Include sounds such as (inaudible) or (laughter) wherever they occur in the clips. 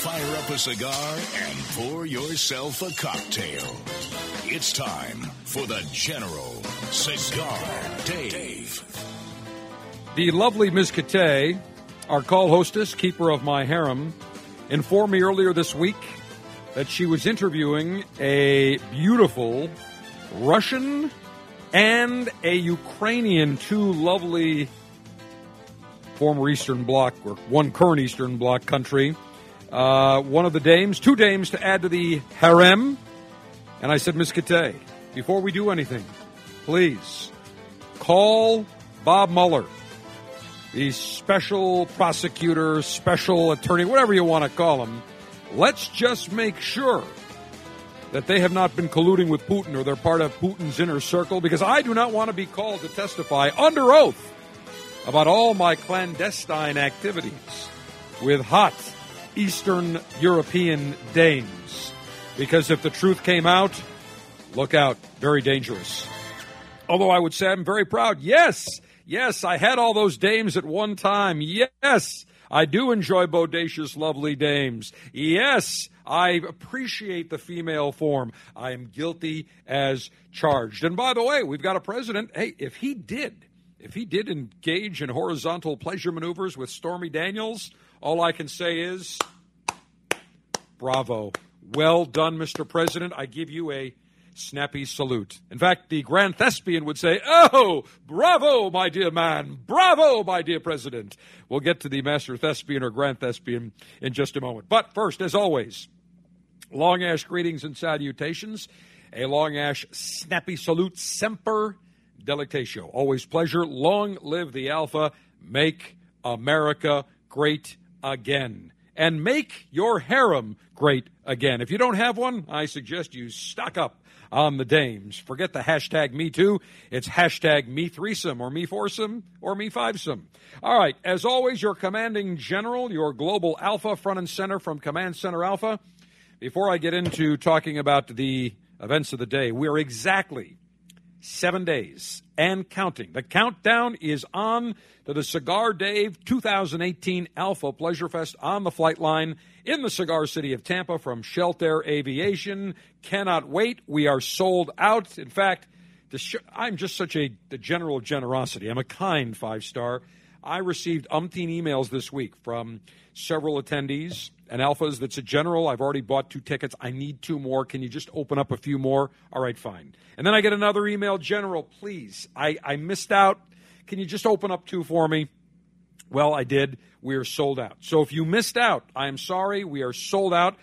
fire up a cigar and pour yourself a cocktail. It's time for the General Cigar Dave. The lovely Ms. Kate, our call hostess, keeper of my harem, informed me earlier this week that she was interviewing a beautiful Russian and a Ukrainian, two lovely former Eastern Bloc or one current Eastern Bloc country. Uh, one of the dames, two dames to add to the harem. And I said, Miss Kate, before we do anything, please call Bob Mueller, the special prosecutor, special attorney, whatever you want to call him. Let's just make sure that they have not been colluding with Putin or they're part of Putin's inner circle because I do not want to be called to testify under oath about all my clandestine activities with hot Eastern European dames. Because if the truth came out, look out, very dangerous. Although I would say I'm very proud. Yes, yes, I had all those dames at one time. Yes, I do enjoy bodacious, lovely dames. Yes, I appreciate the female form. I am guilty as charged. And by the way, we've got a president. Hey, if he did, if he did engage in horizontal pleasure maneuvers with Stormy Daniels, all I can say is bravo. Well done, Mr. President. I give you a snappy salute. In fact, the grand thespian would say, Oh, bravo, my dear man. Bravo, my dear president. We'll get to the master thespian or grand thespian in just a moment. But first, as always, long ash greetings and salutations. A long ash snappy salute, semper delectatio. Always pleasure. Long live the Alpha. Make America great again. And make your harem great again. If you don't have one, I suggest you stock up on the dames. Forget the hashtag me too. It's hashtag me threesome or me foursome or me fivesome. All right. As always, your commanding general, your global alpha front and center from Command Center Alpha. Before I get into talking about the events of the day, we are exactly seven days and counting. The countdown is on to the Cigar Dave 2018 Alpha Pleasure Fest on the flight line in the cigar city of Tampa from Sheltair Aviation. Cannot wait. We are sold out. In fact, sh- I'm just such a the general generosity. I'm a kind five star. I received umpteen emails this week from several attendees and alphas that's a General, I've already bought two tickets. I need two more. Can you just open up a few more? All right, fine. And then I get another email, General, please. I, I missed out. Can you just open up two for me? Well, I did. We are sold out. So if you missed out, I am sorry. We are sold out.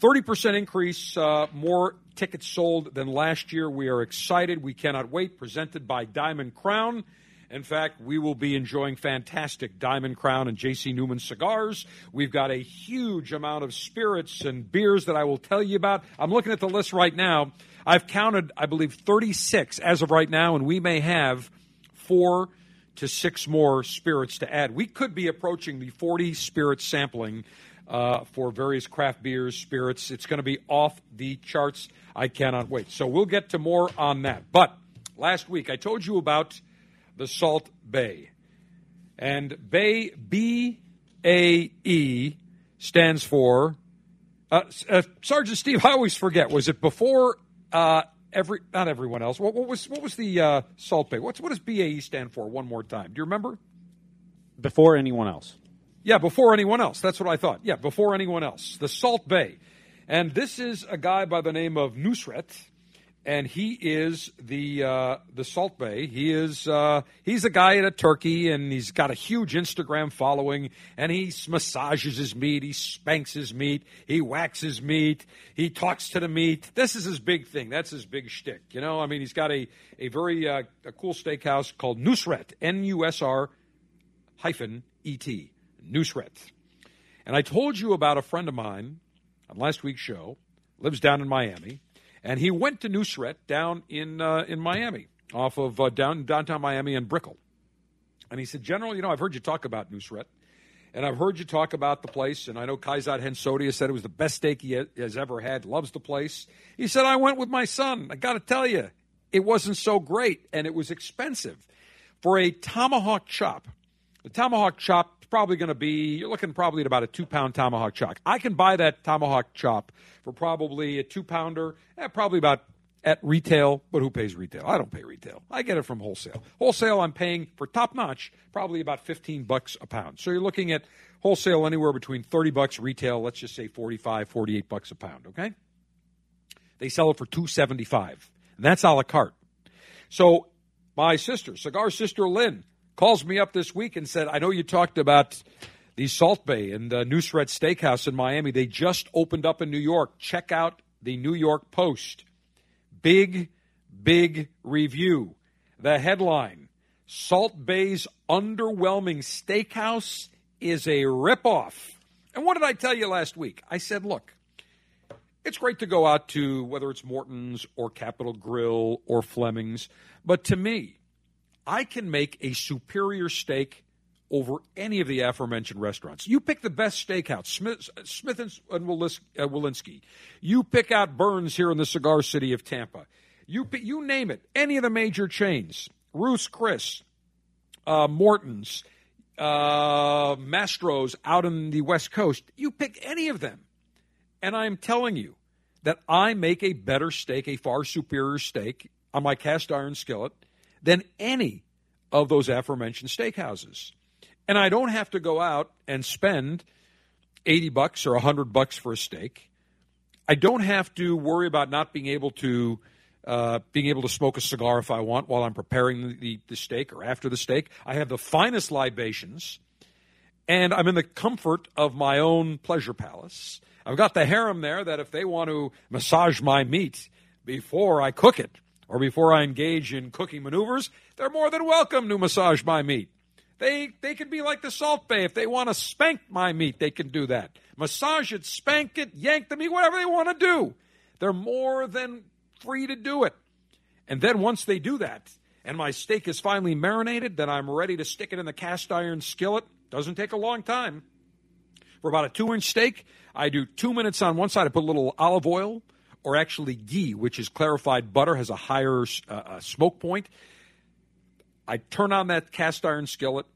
30% increase, uh, more tickets sold than last year. We are excited. We cannot wait. Presented by Diamond Crown. In fact, we will be enjoying fantastic Diamond Crown and JC Newman cigars. We've got a huge amount of spirits and beers that I will tell you about. I'm looking at the list right now. I've counted, I believe, 36 as of right now, and we may have four to six more spirits to add. We could be approaching the 40 spirit sampling uh, for various craft beers, spirits. It's going to be off the charts. I cannot wait. So we'll get to more on that. But last week I told you about the Salt Bae. And Bae, B A E, stands for. Uh, uh, Sergeant Steve, (laughs) I always forget. Was it before uh, every not everyone else. What, what was what was the uh, Salt Bae? What's what does BAE stand for? One more time. Do you remember? Before anyone else. Yeah, before anyone else. That's what I thought. Yeah, before anyone else. The Salt Bae, And this is a guy by the name of Nusret, and he is the uh, the Salt Bae. He is uh, he's a guy in a Turkey, and he's got a huge Instagram following. And he massages his meat, he spanks his meat, he waxes meat, he talks to the meat. This is his big thing. That's his big shtick. You know, I mean, he's got a a very uh, a cool steakhouse called Nusret, N U S R hyphen E T, Nusret. And I told you about a friend of mine on last week's show, lives down in Miami and he went to Nusret down in uh, in Miami, off of uh, down downtown Miami and Brickell. And he said, General, you know, I've heard you talk about Nusret, and I've heard you talk about the place, and I know Kaizad Hansotia said it was the best steak he has ever had, loves the place. He said, I went with my son. I got to tell you, it wasn't so great, and it was expensive. For a tomahawk chop, the tomahawk chop probably going to be you're looking probably at about a two pound tomahawk chop. I can buy that tomahawk chop for probably a two pounder, probably about at retail. But who pays retail? I don't pay retail. I get it from wholesale. Wholesale, I'm paying for top notch probably about fifteen bucks a pound. So you're looking at wholesale anywhere between thirty bucks retail. Let's just say 45, 48 bucks a pound. Okay. They sell it for two seventy five, and that's a la carte. So my sister, cigar sister Lynn, calls me up this week and said, I know you talked about the Salt Bae and the Nusret Steakhouse in Miami. They just opened up in New York. Check out the New York Post. Big, big review. The headline Salt Bae's underwhelming steakhouse is a ripoff. And what did I tell you last week? I said, look, it's great to go out to whether it's Morton's or Capital Grille or Fleming's, but to me, I can make a superior steak over any of the aforementioned restaurants. You pick the best steakhouse, Smith, Smith and. Uh, you pick out Bern's here in the cigar city of Tampa. You you name it, any of the major chains, Ruth's Chris, uh, Morton's, uh, Mastro's out on the West Coast. You pick any of them, and I'm telling you that I make a better steak, a far superior steak on my cast iron skillet than any of those aforementioned steakhouses. And I don't have to go out and spend 80 bucks or 100 bucks for a steak. I don't have to worry about not being able to uh, being able to smoke a cigar if I want while I'm preparing the, the steak or after the steak. I have the finest libations, and I'm in the comfort of my own pleasure palace. I've got the harem there that if they want to massage my meat before I cook it, or before I engage in cooking maneuvers, they're more than welcome to massage my meat. They, they can be like the Salt Bae. If they want to spank my meat, they can do that. Massage it, spank it, yank the meat, whatever they want to do. They're more than free to do it. And then once they do that, and my steak is finally marinated, then I'm ready to stick it in the cast iron skillet. Doesn't take a long time. For about a two inch steak, I do two minutes on one side. I put a little olive oil, or actually ghee, which is clarified butter, has a higher uh, uh, smoke point. I turn on that cast iron skillet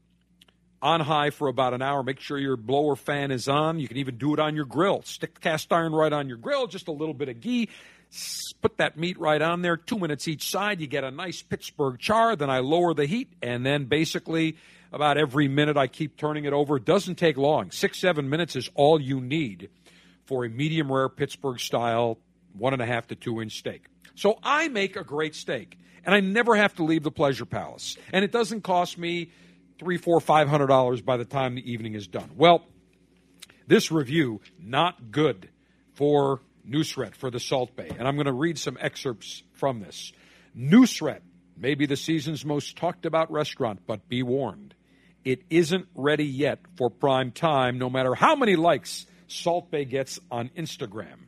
on high for about an hour. Make sure your blower fan is on. You can even do it on your grill. Stick cast iron right on your grill, just a little bit of ghee. Put that meat right on there, two minutes each side. You get a nice Pittsburgh char. Then I lower the heat, and then basically about every minute I keep turning it over. It doesn't take long. Six, seven minutes is all you need for a medium rare Pittsburgh style one and a half to two inch steak. So I make a great steak, and I never have to leave the pleasure palace, and it doesn't cost me three, four, five hundred dollars by the time the evening is done. Well, this review not good for Nusret for the Salt Bae, and I'm going to read some excerpts from this. Nusret may be the season's most talked about restaurant, but be warned, it isn't ready yet for prime time, no matter how many likes Salt Bae gets on Instagram.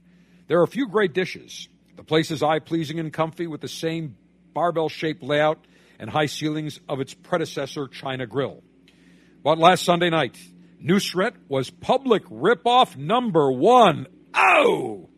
There are a few great dishes. The place is eye pleasing and comfy with the same barbell shaped layout and high ceilings of its predecessor, China Grill. But last Sunday night, Nusret was public ripoff number one. Oh!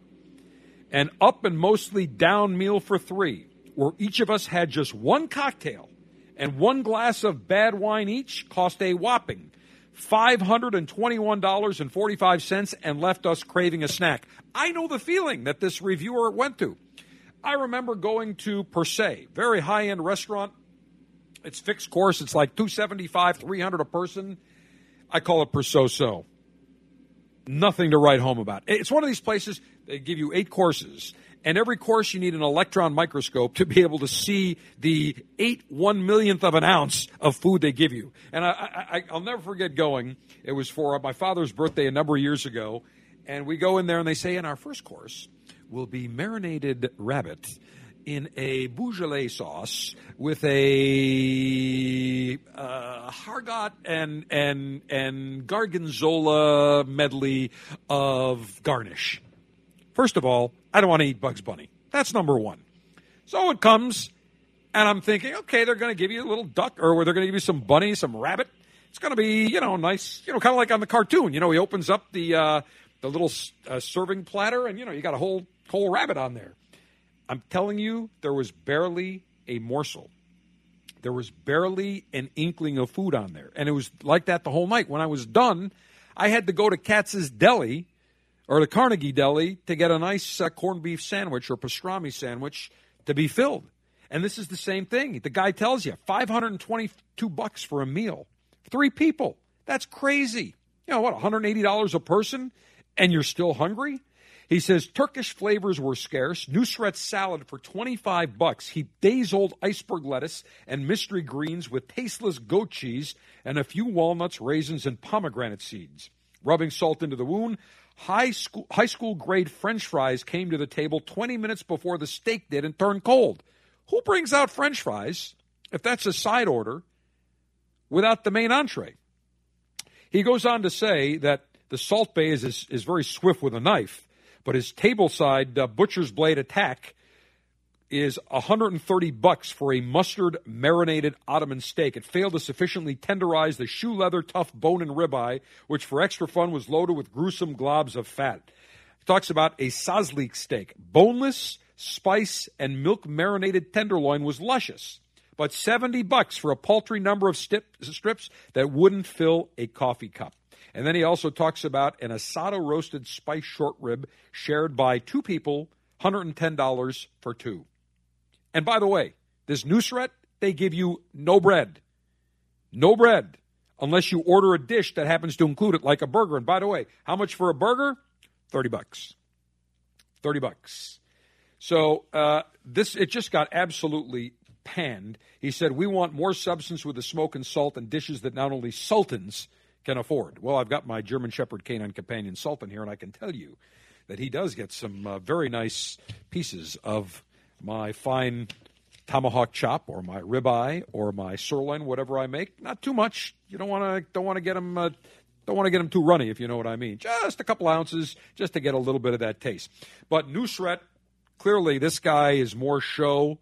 An up and mostly down meal for three, where each of us had just one cocktail and one glass of bad wine each, cost a whopping $521.45 and left us craving a snack. I know the feeling that this reviewer went to. I remember going to Per Se, very high end restaurant. It's fixed course. It's like 275, 300 a person. I call it Per So So. nothing to write home about. It's one of these places they give you eight courses, and every course you need an electron microscope to be able to see the eight one millionth of an ounce of food they give you. And I, will never forget going. It was for my father's birthday a number of years ago, and we go in there and they say in our first course will be marinated rabbit in a Beaujolais sauce with a uh, Hargot and and and Gorgonzola medley of garnish. First of all, I don't want to eat Bugs Bunny. That's number one. So it comes, and I'm thinking, okay, they're going to give you a little duck, or they're going to give you some bunny, some rabbit. It's going to be, you know, nice, you know, kind of like on the cartoon. You know, he opens up the uh, the little uh, serving platter, and you know, you got a whole whole rabbit on there. I'm telling you, there was barely a morsel. There was barely an inkling of food on there. And it was like that the whole night. When I was done, I had to go to Katz's Deli or the Carnegie Deli to get a nice uh, corned beef sandwich or pastrami sandwich to be filled. And this is the same thing. The guy tells you 522 bucks for a meal. Three people. That's crazy. You know what, $180 a person and you're still hungry? He says Turkish flavors were scarce. Nusret salad for 25 bucks. He days old iceberg lettuce and mystery greens with tasteless goat cheese and a few walnuts, raisins, and pomegranate seeds. Rubbing salt into the wound, high school, high school grade french fries came to the table 20 minutes before the steak did and turned cold. Who brings out french fries, if that's a side order, without the main entree? He goes on to say that the Salt Bae is, is, is very swift with a knife but his tableside uh, butcher's blade attack is 130 bucks for a mustard marinated Ottoman steak. It failed to sufficiently tenderize the shoe leather tough bone and ribeye, which for extra fun was loaded with gruesome globs of fat. He talks about a sazlik steak. Boneless, spice, and milk marinated tenderloin was luscious, but 70 bucks for a paltry number of strips that wouldn't fill a coffee cup. And then he also talks about an asado roasted spice short rib shared by two people, $110 for two. And by the way, this Nusret, they give you no bread. No bread unless you order a dish that happens to include it like a burger. And by the way, how much for a burger? 30 bucks. 30 bucks. So uh, this it just got absolutely panned. He said, We want more substance with the smoke and salt and dishes that not only sultans can afford. Well, I've got my German Shepherd Canine Companion Sultan here, and I can tell you that he does get some uh, very nice pieces of my fine tomahawk chop or my ribeye or my sirloin, whatever I make. Not too much. You don't want to don't want to get them. Uh, don't want to get them too runny, if you know what I mean. Just a couple ounces, just to get a little bit of that taste. But Nusret, clearly, this guy is more show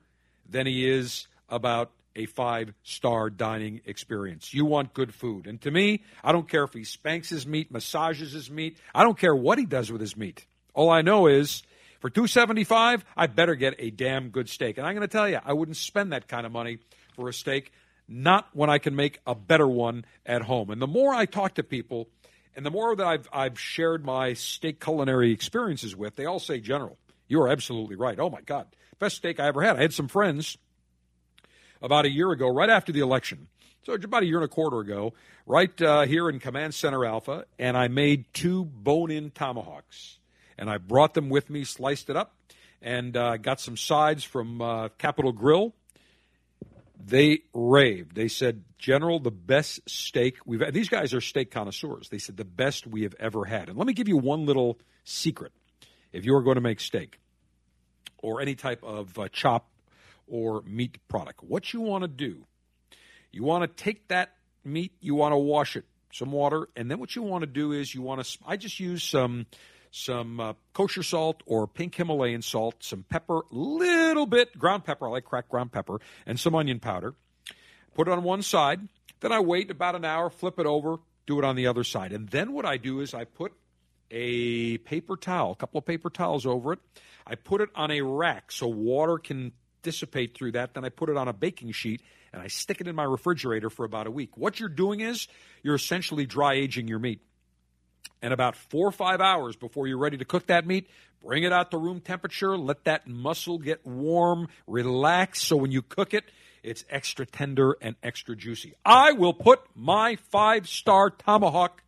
than he is about a five star dining experience. You want good food. And to me, I don't care if he spanks his meat, massages his meat. I don't care what he does with his meat. All I know is for 275, I better get a damn good steak. And I'm going to tell you, I wouldn't spend that kind of money for a steak, not when I can make a better one at home. And the more I talk to people, and the more that I've, I've shared my steak culinary experiences with, they all say, General, you are absolutely right. Oh my God, best steak I ever had. I had some friends about a year ago, right after the election. So about a year and a quarter ago, right uh, here in Command Center Alpha, and I made two bone-in tomahawks, and I brought them with me, sliced it up, and uh, got some sides from uh, Capital Grille. They raved. They said, "General, the best steak we've had." These guys are steak connoisseurs. They said the best we have ever had. And let me give you one little secret: if you are going to make steak or any type of uh, chop or meat product. What you want to do, you want to take that meat, you want to wash it, some water, and then what you want to do is you want to. I just use some some uh, kosher salt or pink Himalayan salt, some pepper, little bit ground pepper. I like cracked ground pepper, and some onion powder. Put it on one side. Then I wait about an hour, flip it over, do it on the other side, and then what I do is I put a paper towel, a couple of paper towels over it. I put it on a rack so water can dissipate through that. Then I put it on a baking sheet and I stick it in my refrigerator for about a week. What you're doing is you're essentially dry aging your meat. And about four or five hours before you're ready to cook that meat, bring it out to room temperature, let that muscle get warm, relax, so when you cook it, it's extra tender and extra juicy. I will put my five star tomahawk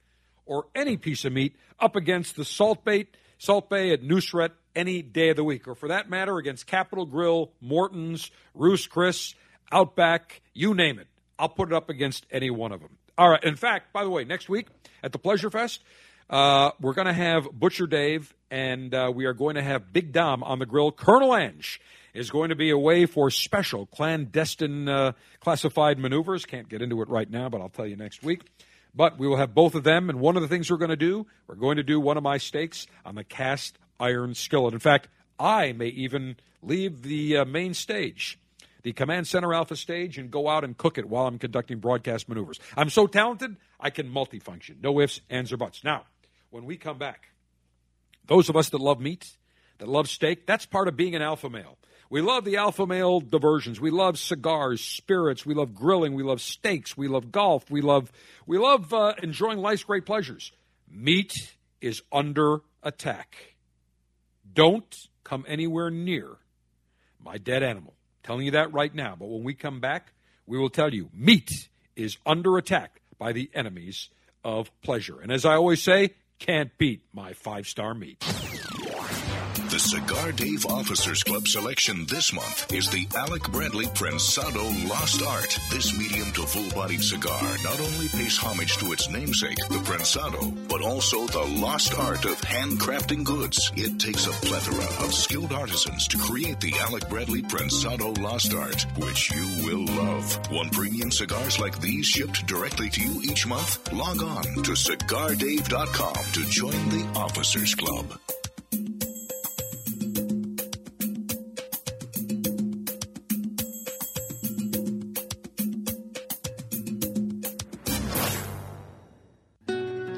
or any piece of meat up against the Salt Bait, Salt Bae at Nusret any day of the week, or for that matter, against Capital Grille, Morton's, Ruth's Chris, Outback, you name it. I'll put it up against any one of them. All right. In fact, by the way, next week at the Pleasure Fest, uh, we're going to have Butcher Dave and uh, we are going to have Big Dom on the grill. Colonel Ange is going to be away for special clandestine uh, classified maneuvers. Can't get into it right now, but I'll tell you next week. But we will have both of them. And one of the things we're going to do, we're going to do one of my steaks on the cast iron skillet. In fact, I may even leave the uh, main stage the Command Center Alpha stage and go out and cook it while I'm conducting broadcast maneuvers. I'm so talented, I can multifunction. No ifs, ands, or buts. Now, when we come back, those of us that love meat, that love steak, that's part of being an alpha male. We love the alpha male diversions. We love cigars, spirits. We love grilling. We love steaks. We love golf. We love we love uh, enjoying life's great pleasures. Meat is under attack. Don't come anywhere near my dead animal. I'm Telling you that right now. But when we come back, we will tell you meat is under attack by the enemies of pleasure. And as I always say, can't beat my five star meat. The Cigar Dave Officers Club selection this month is the Alec Bradley Prensado Lost Art. This medium to full bodied cigar not only pays homage to its namesake, the Prensado, but also the lost art of handcrafting goods. It takes a plethora of skilled artisans to create the Alec Bradley Prensado Lost Art, which you will love. Want premium cigars like these shipped directly to you each month? Log on to cigardave.com to join the Officers Club.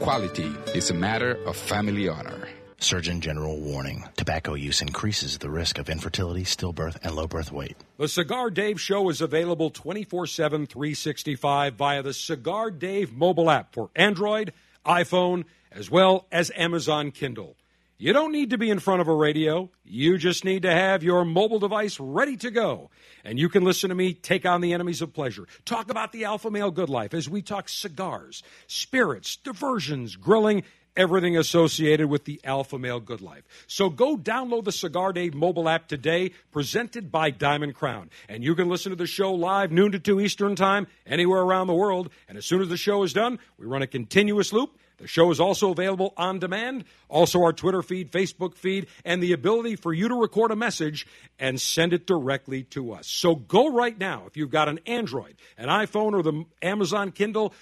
quality is a matter of family honor. Surgeon General warning tobacco use increases the risk of infertility, stillbirth, and low birth weight. The Cigar Dave Show is available 24 7, 365 via the Cigar Dave mobile app for Android, iPhone, as well as Amazon Kindle. You don't need to be in front of a radio. You just need to have your mobile device ready to go. And you can listen to me take on the enemies of pleasure. Talk about the alpha male good life as we talk cigars, spirits, diversions, grilling, everything associated with the alpha male good life. So go download the Cigar Dave mobile app today, presented by Diamond Crown. And you can listen to the show live, noon to 2 Eastern Time, anywhere around the world. And as soon as the show is done, we run a continuous loop. The show is also available on demand, also our Twitter feed, Facebook feed, and the ability for you to record a message and send it directly to us. So go right now. If you've got an Android, an iPhone, or the Amazon Kindle,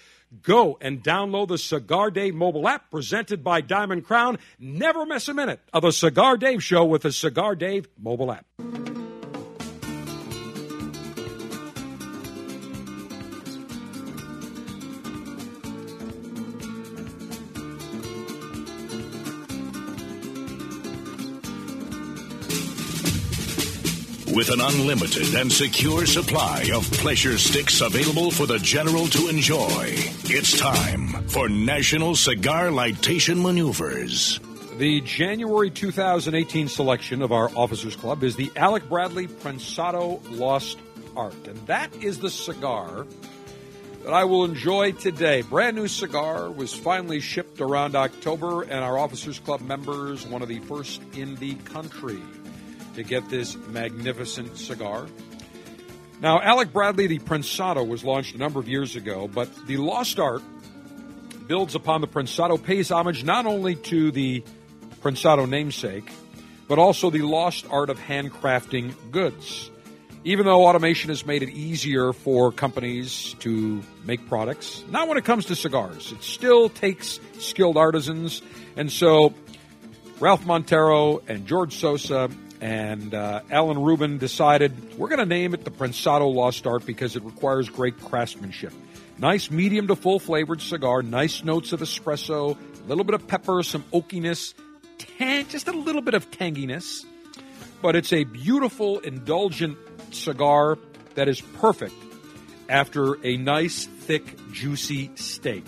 Go and download the Cigar Dave mobile app presented by Diamond Crown. Never miss a minute of a Cigar Dave show with the Cigar Dave mobile app. With an unlimited and secure supply of pleasure sticks available for the general to enjoy, it's time for National Cigar Lightation Maneuvers. The January 2018 selection of our Officers Club is the Alec Bradley Prensado Lost Art. And that is the cigar that I will enjoy today. Brand new cigar was finally shipped around October, and our Officers Club members, one of the first in the country to get this magnificent cigar. Now, Alec Bradley, the Prensado, was launched a number of years ago, but the Lost Art builds upon the Prensado, pays homage not only to the Prensado namesake, but also the lost art of handcrafting goods. Even though automation has made it easier for companies to make products, not when it comes to cigars. It still takes skilled artisans. And so Ralph Montero and George Sosa and uh, Alan Rubin decided we're going to name it the Prensado Lost Art because it requires great craftsmanship. Nice medium to full flavored cigar, nice notes of espresso, a little bit of pepper, some oakiness, tang, just a little bit of tanginess. But it's a beautiful, indulgent cigar that is perfect after a nice, thick, juicy steak.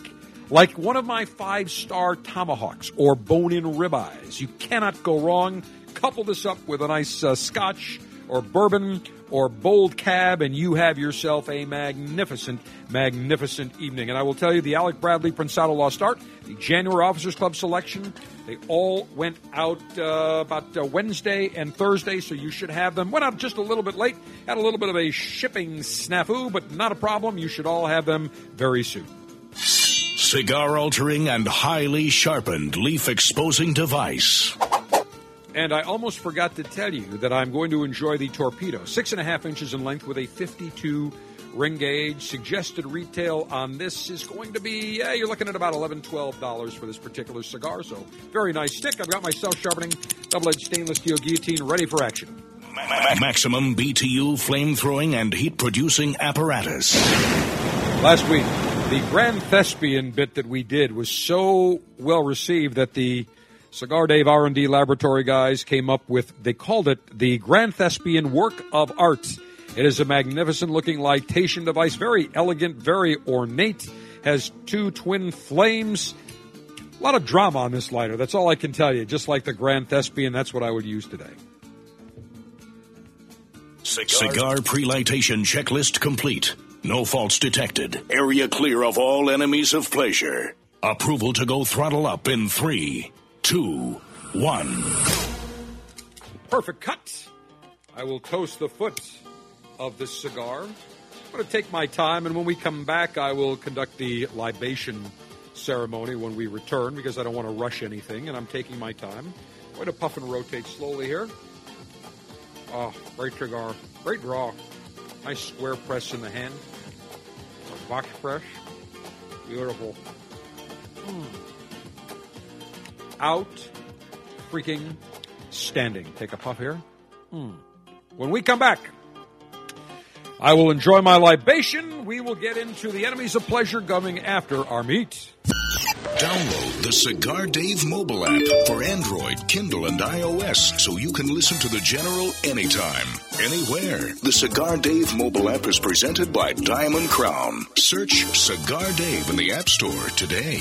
Like one of my five star tomahawks or bone in ribeyes. You cannot go wrong. Couple this up with a nice uh, scotch or bourbon or bold cab, and you have yourself a magnificent, magnificent evening. And I will tell you, the Alec Bradley Prensado Lost Art, the January Officers Club selection, they all went out uh, about uh, Wednesday and Thursday, so you should have them. Went out just a little bit late, had a little bit of a shipping snafu, but not a problem. You should all have them very soon. Cigar altering and highly sharpened leaf exposing device. And I almost forgot to tell you that I'm going to enjoy the Torpedo, six and a half inches in length with a 52 ring gauge. Suggested retail on this is going to be, yeah, you're looking at about $11, $12 for this particular cigar. So, very nice stick. I've got my self sharpening double edged stainless steel guillotine ready for action. Maximum BTU flame throwing and heat producing apparatus. Last week, the Grand Thespian bit that we did was so well received that the Cigar Dave R&D laboratory guys came up with, they called it the Grand Thespian Work of Art. It is a magnificent looking lightation device, very elegant, very ornate, has two twin flames. A lot of drama on this lighter. That's all I can tell you. Just like the Grand Thespian, that's what I would use today. Cigar pre-lightation checklist complete. No faults detected. Area clear of all enemies of pleasure. Approval to go throttle up in three, two, one. Perfect cut. I will toast the foot of this cigar. I'm going to take my time, and when we come back, I will conduct the libation ceremony when we return because I don't want to rush anything, and I'm taking my time. I'm going to puff and rotate slowly here. Oh, great cigar. Great draw. Nice square press in the hand. Box fresh. Beautiful. Mm. Out freaking standing. Take a puff here. Mm. When we come back, I will enjoy my libation. We will get into the enemies of pleasure coming after our meat. Download the Cigar Dave mobile app for Android, Kindle, and iOS so you can listen to the General anytime, anywhere. The Cigar Dave mobile app is presented by Diamond Crown. Search Cigar Dave in the App Store today.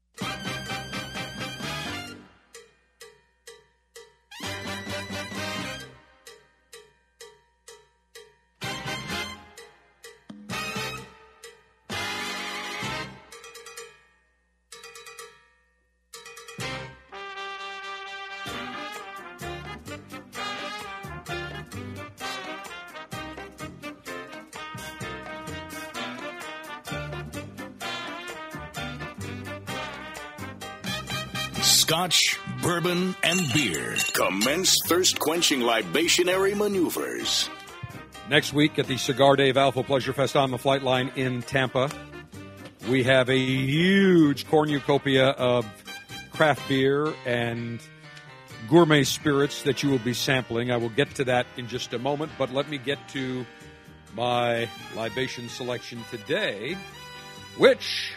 thirst quenching libationary maneuvers. Next week at the Cigar Dave Alpha Pleasure Fest on the flight line in Tampa, we have a huge cornucopia of craft beer and gourmet spirits that you will be sampling. I will get to that in just a moment, but let me get to my libation selection today, which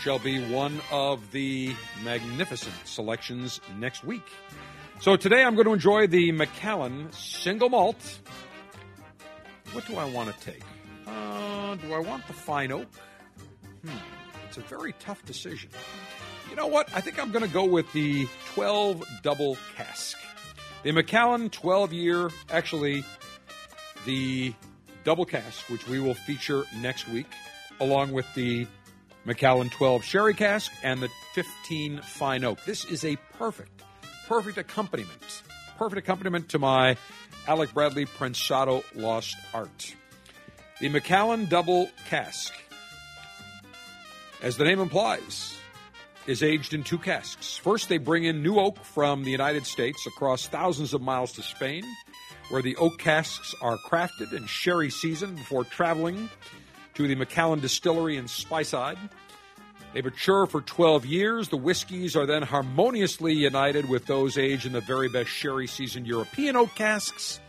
shall be one of the magnificent selections next week. So today I'm going to enjoy the Macallan single malt. What do I want to take? Uh, do I want the fine oak? Hmm, it's a very tough decision. You know what? I think I'm going to go with the 12 double cask. The Macallan 12 year, actually, the double cask, which we will feature next week, along with the Macallan 12 sherry cask and the 15 fine oak. This is a perfect, perfect accompaniment. Perfect accompaniment to my Alec Bradley Prensado Lost Art. The Macallan double cask, as the name implies, is aged in two casks. First, they bring in new oak from the United States across thousands of miles to Spain, where the oak casks are crafted and sherry seasoned before traveling to the Macallan Distillery in Speyside. They mature for 12 years. The whiskeys are then harmoniously united with those aged in the very best sherry seasoned European oak casks.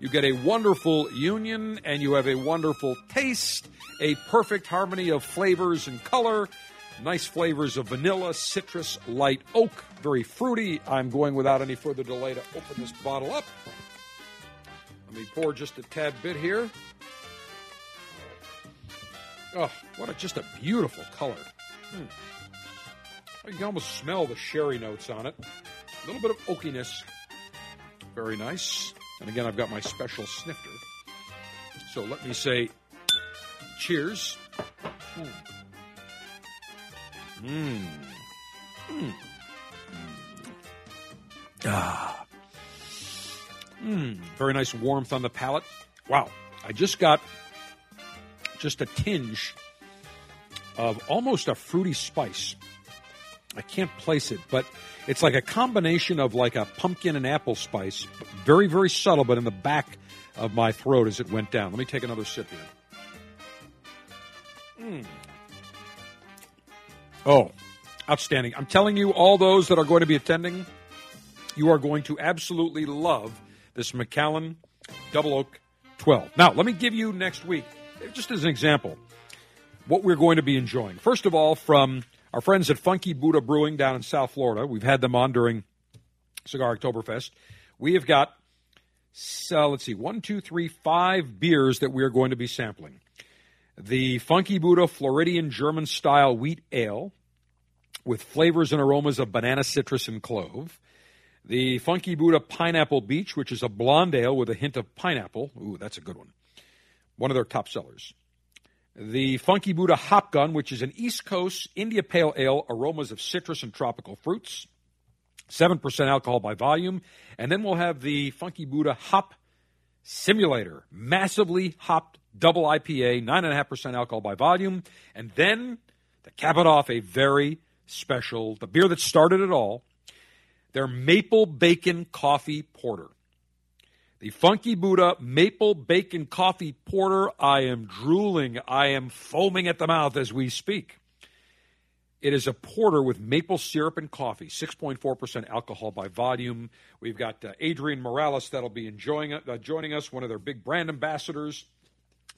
You get a wonderful union and you have a wonderful taste, a perfect harmony of flavors and color. Nice flavors of vanilla, citrus, light oak, very fruity. I'm going without any further delay to open this bottle up. Let me pour just a tad bit here. Oh, what a, just a beautiful color. Hmm. You can almost smell the sherry notes on it. A little bit of oakiness. Very nice. And again, I've got my special snifter. So let me say cheers. Mmm. Mmm. Ah. Mmm. Very nice warmth on the palate. Wow. I just got just a tinge of almost a fruity spice. I can't place it, but it's like a combination of like a pumpkin and apple spice. Very, very subtle, but in the back of my throat as it went down. Let me take another sip here. Mm. Oh, outstanding. I'm telling you, all those that are going to be attending, you are going to absolutely love this Macallan Double Oak 12. Now, let me give you next week, just as an example, what we're going to be enjoying. First of all, from our friends at Funky Buddha Brewing down in South Florida. We've had them on during Cigar Oktoberfest. We have got, so uh, let's see, one, two, three, five beers that we are going to be sampling. The Funky Buddha Floridian German style wheat ale with flavors and aromas of banana, citrus, and clove. The Funky Buddha Pineapple Beach, which is a blonde ale with a hint of pineapple. Ooh, that's a good one. One of their top sellers the Funky Buddha Hop Gun, which is an East Coast India Pale Ale, aromas of citrus and tropical fruits, 7% alcohol by volume. And then we'll have the Funky Buddha Hop Simulator, massively hopped double IPA, 9.5% alcohol by volume. And then to cap it off, a very special, the beer that started it all, their Maple Bacon Coffee Porter. The Funky Buddha Maple Bacon Coffee Porter. I am drooling. I am foaming at the mouth as we speak. It is a porter with maple syrup and coffee, 6.4% alcohol by volume. We've got uh, Adrian Morales that'll be enjoying uh, joining us, one of their big brand ambassadors.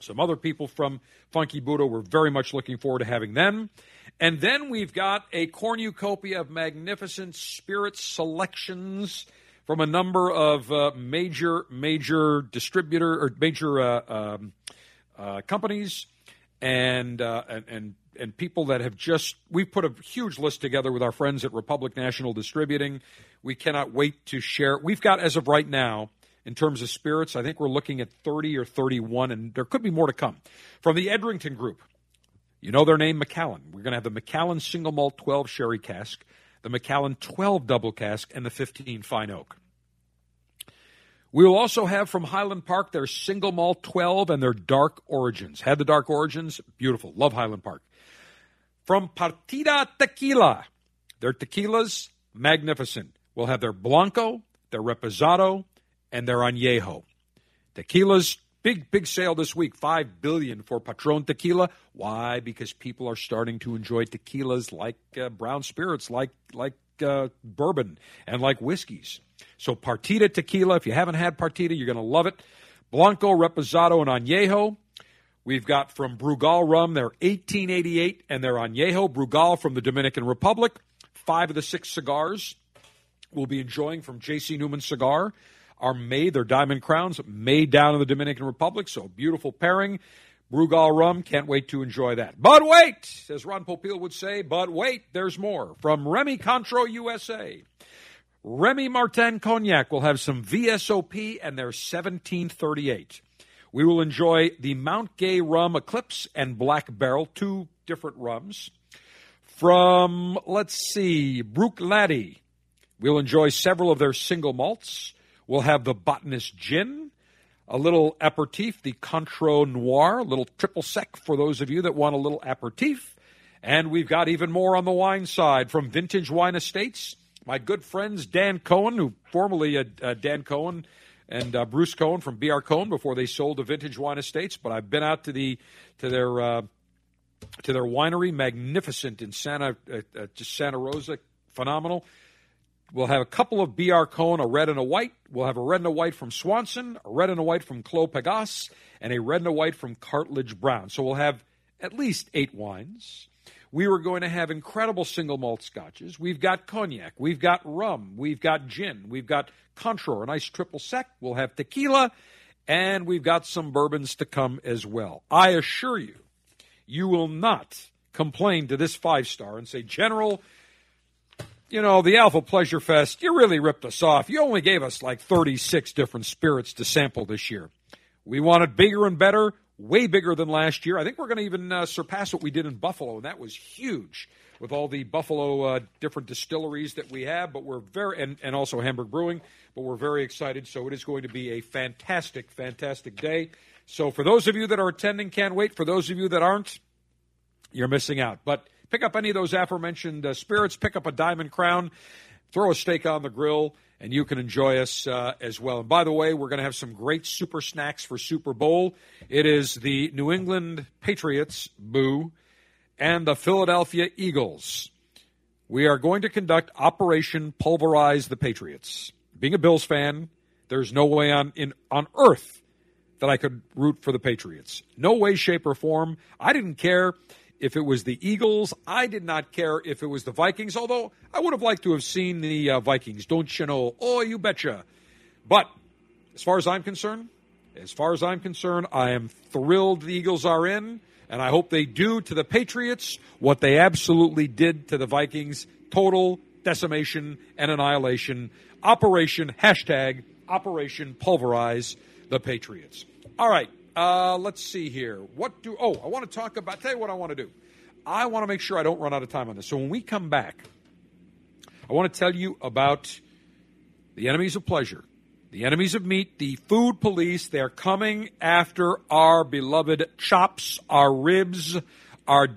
Some other people from Funky Buddha. We're very much looking forward to having them. And then we've got a cornucopia of magnificent spirit selections from a number of uh, major major distributor or major uh, um, uh, companies and, uh, and and and people that have just we've put a huge list together with our friends at Republic National Distributing. We cannot wait to share. We've got as of right now in terms of spirits, I think we're looking at 30 or 31 and there could be more to come. From the Edrington Group. You know their name Macallan. We're going to have the Macallan Single Malt 12 Sherry Cask the Macallan 12 Double Cask, and the 15 Fine Oak. We will also have from Highland Park their Single Malt 12 and their Dark Origins. Had the Dark Origins? Beautiful. Love Highland Park. From Partida Tequila, their tequilas, magnificent. We'll have their Blanco, their Reposado, and their Añejo. Tequila's big, big sale this week. Five billion for Patron Tequila. Why? Because people are starting to enjoy tequilas like uh, brown spirits, like like uh, bourbon, and like whiskeys. So Partida Tequila. If you haven't had Partida, you're going to love it. Blanco, Reposado, and Añejo. We've got from Brugal Rum, they're 1888 and they're Añejo. Brugal from the Dominican Republic. Five of the six cigars we'll be enjoying from J.C. Newman Cigar are made, their diamond crowns, made down in the Dominican Republic. So beautiful pairing. Brugal rum, can't wait to enjoy that. But wait, as Ron Popeil would say, but wait, there's more. From Remy Cointreau USA. Remy Martin Cognac will have some VSOP and their 1738. We will enjoy the Mount Gay Rum Eclipse and Black Barrel, two different rums. From, let's see, Bruichladdich, we'll enjoy several of their single malts. We'll have the Botanist Gin, a little aperitif, the Cointreau Noir, a little triple sec for those of you that want a little aperitif. And we've got even more on the wine side from Vintage Wine Estates. My good friends Dan Cohen, who formerly uh, uh, Dan Cohen and uh, Bruce Cohen from BR Cohen before they sold the Vintage Wine Estates. But I've been out to the to their uh, to their winery, magnificent in Santa uh, uh, Santa Rosa, phenomenal. We'll have a couple of BR Cohen, a red and a white. We'll have a red and a white from Swanson, a red and a white from Clos Pegase, and a red and a white from Cartlidge Browne. So we'll have at least eight wines. We were going to have incredible single malt scotches. We've got cognac. We've got rum. We've got gin. We've got Cointreau, a nice triple sec. We'll have tequila. And we've got some bourbons to come as well. I assure you, you will not complain to this five star and say, General, you know, the Alpha Pleasure Fest, you really ripped us off. You only gave us like 36 different spirits to sample this year. We wanted bigger and better, way bigger than last year. I think we're going to even uh, surpass what we did in Buffalo, and that was huge with all the Buffalo uh, different distilleries that we have. But we're very, and, and also Hamburg Brewing, but we're very excited. So it is going to be a fantastic, fantastic day. So for those of you that are attending, can't wait. For those of you that aren't, you're missing out. But Pick up any of those aforementioned uh, spirits. Pick up a Diamond Crown. Throw a steak on the grill, and you can enjoy us uh, as well. And by the way, we're going to have some great super snacks for Super Bowl. It is the New England Patriots, boo, and the Philadelphia Eagles. We are going to conduct Operation Pulverize the Patriots. Being a Bills fan, there's no way on in on earth that I could root for the Patriots. No way, shape, or form. I didn't care if it was the Eagles. I did not care if it was the Vikings, although I would have liked to have seen the uh, Vikings. Don't you know? Oh, you betcha. But as far as I'm concerned, as far as I'm concerned, I am thrilled the Eagles are in, and I hope they do to the Patriots what they absolutely did to the Vikings total decimation and annihilation. Operation, hashtag, Operation Pulverize the Patriots. All right. Uh, let's see here. What do? Oh, I want to talk about. Tell you what I want to do. I want to make sure I don't run out of time on this. So when we come back, I want to tell you about the enemies of pleasure, the enemies of meat, the food police. They're coming after our beloved chops, our ribs, our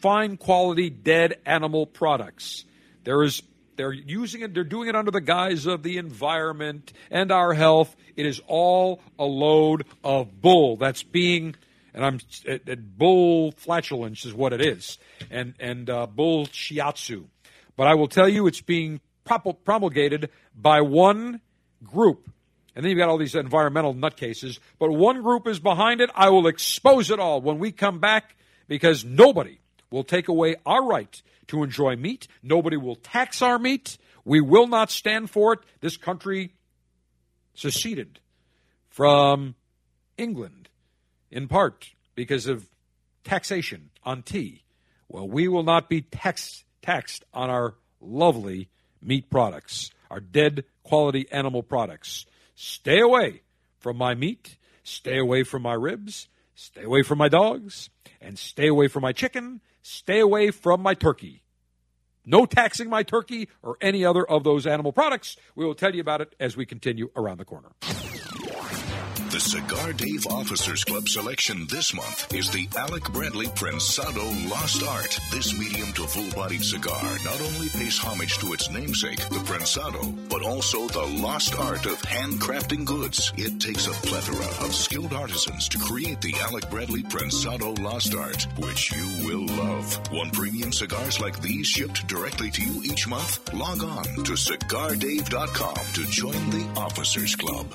fine quality dead animal products. There is they're using it, they're doing it under the guise of the environment and our health. It is all a load of bull that's being, and I'm, it, bull flatulence is what it is, and, and uh, bull shiatsu. But I will tell you, it's being promulgated by one group. And then you've got all these environmental nutcases. But one group is behind it. I will expose it all when we come back because nobody will take away our right to enjoy meat. Nobody will tax our meat. We will not stand for it. This country seceded from England in part because of taxation on tea. Well, we will not be tax- taxed on our lovely meat products, our dead quality animal products. Stay away from my meat. Stay away from my ribs. Stay away from my dogs. And stay away from my chicken Stay away from my turkey. No taxing my turkey or any other of those animal products. We will tell you about it as we continue around the corner. The Cigar Dave Officers Club selection this month is the Alec Bradley Prensado Lost Art. This medium to full bodied cigar not only pays homage to its namesake, the Prensado, but also the lost art of handcrafting goods. It takes a plethora of skilled artisans to create the Alec Bradley Prensado Lost Art, which you will love. Want premium cigars like these shipped directly to you each month? Log on to cigardave.com to join the Officers Club.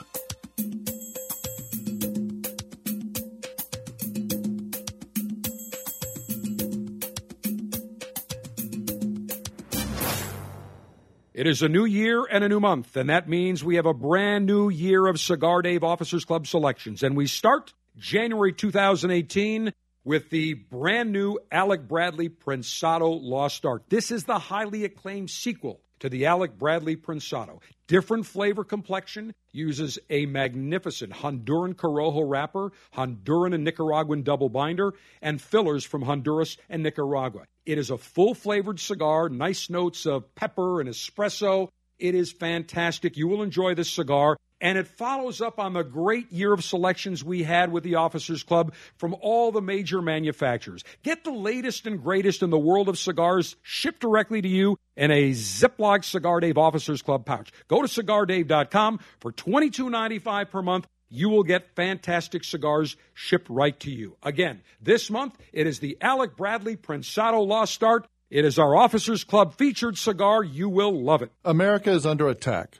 It is a new year and a new month, and that means we have a brand new year of Cigar Dave Officers Club selections. And we start January 2018 with the brand new Alec Bradley Prensado Lost Art. This is the highly acclaimed sequel to the Alec Bradley Prensado. Different flavor complexion, uses a magnificent Honduran Corojo wrapper, Honduran and Nicaraguan double binder, and fillers from Honduras and Nicaragua. It is a full flavored cigar, nice notes of pepper and espresso. It is fantastic. You will enjoy this cigar. And it follows up on the great year of selections we had with the Officers Club from all the major manufacturers. Get the latest and greatest in the world of cigars shipped directly to you in a Ziploc Cigar Dave Officers Club pouch. Go to cigardave.com for $22.95 per month. You will get fantastic cigars shipped right to you. Again, this month it is the Alec Bradley Prensado Lost Art. It is our Officers Club featured cigar. You will love it. America is under attack.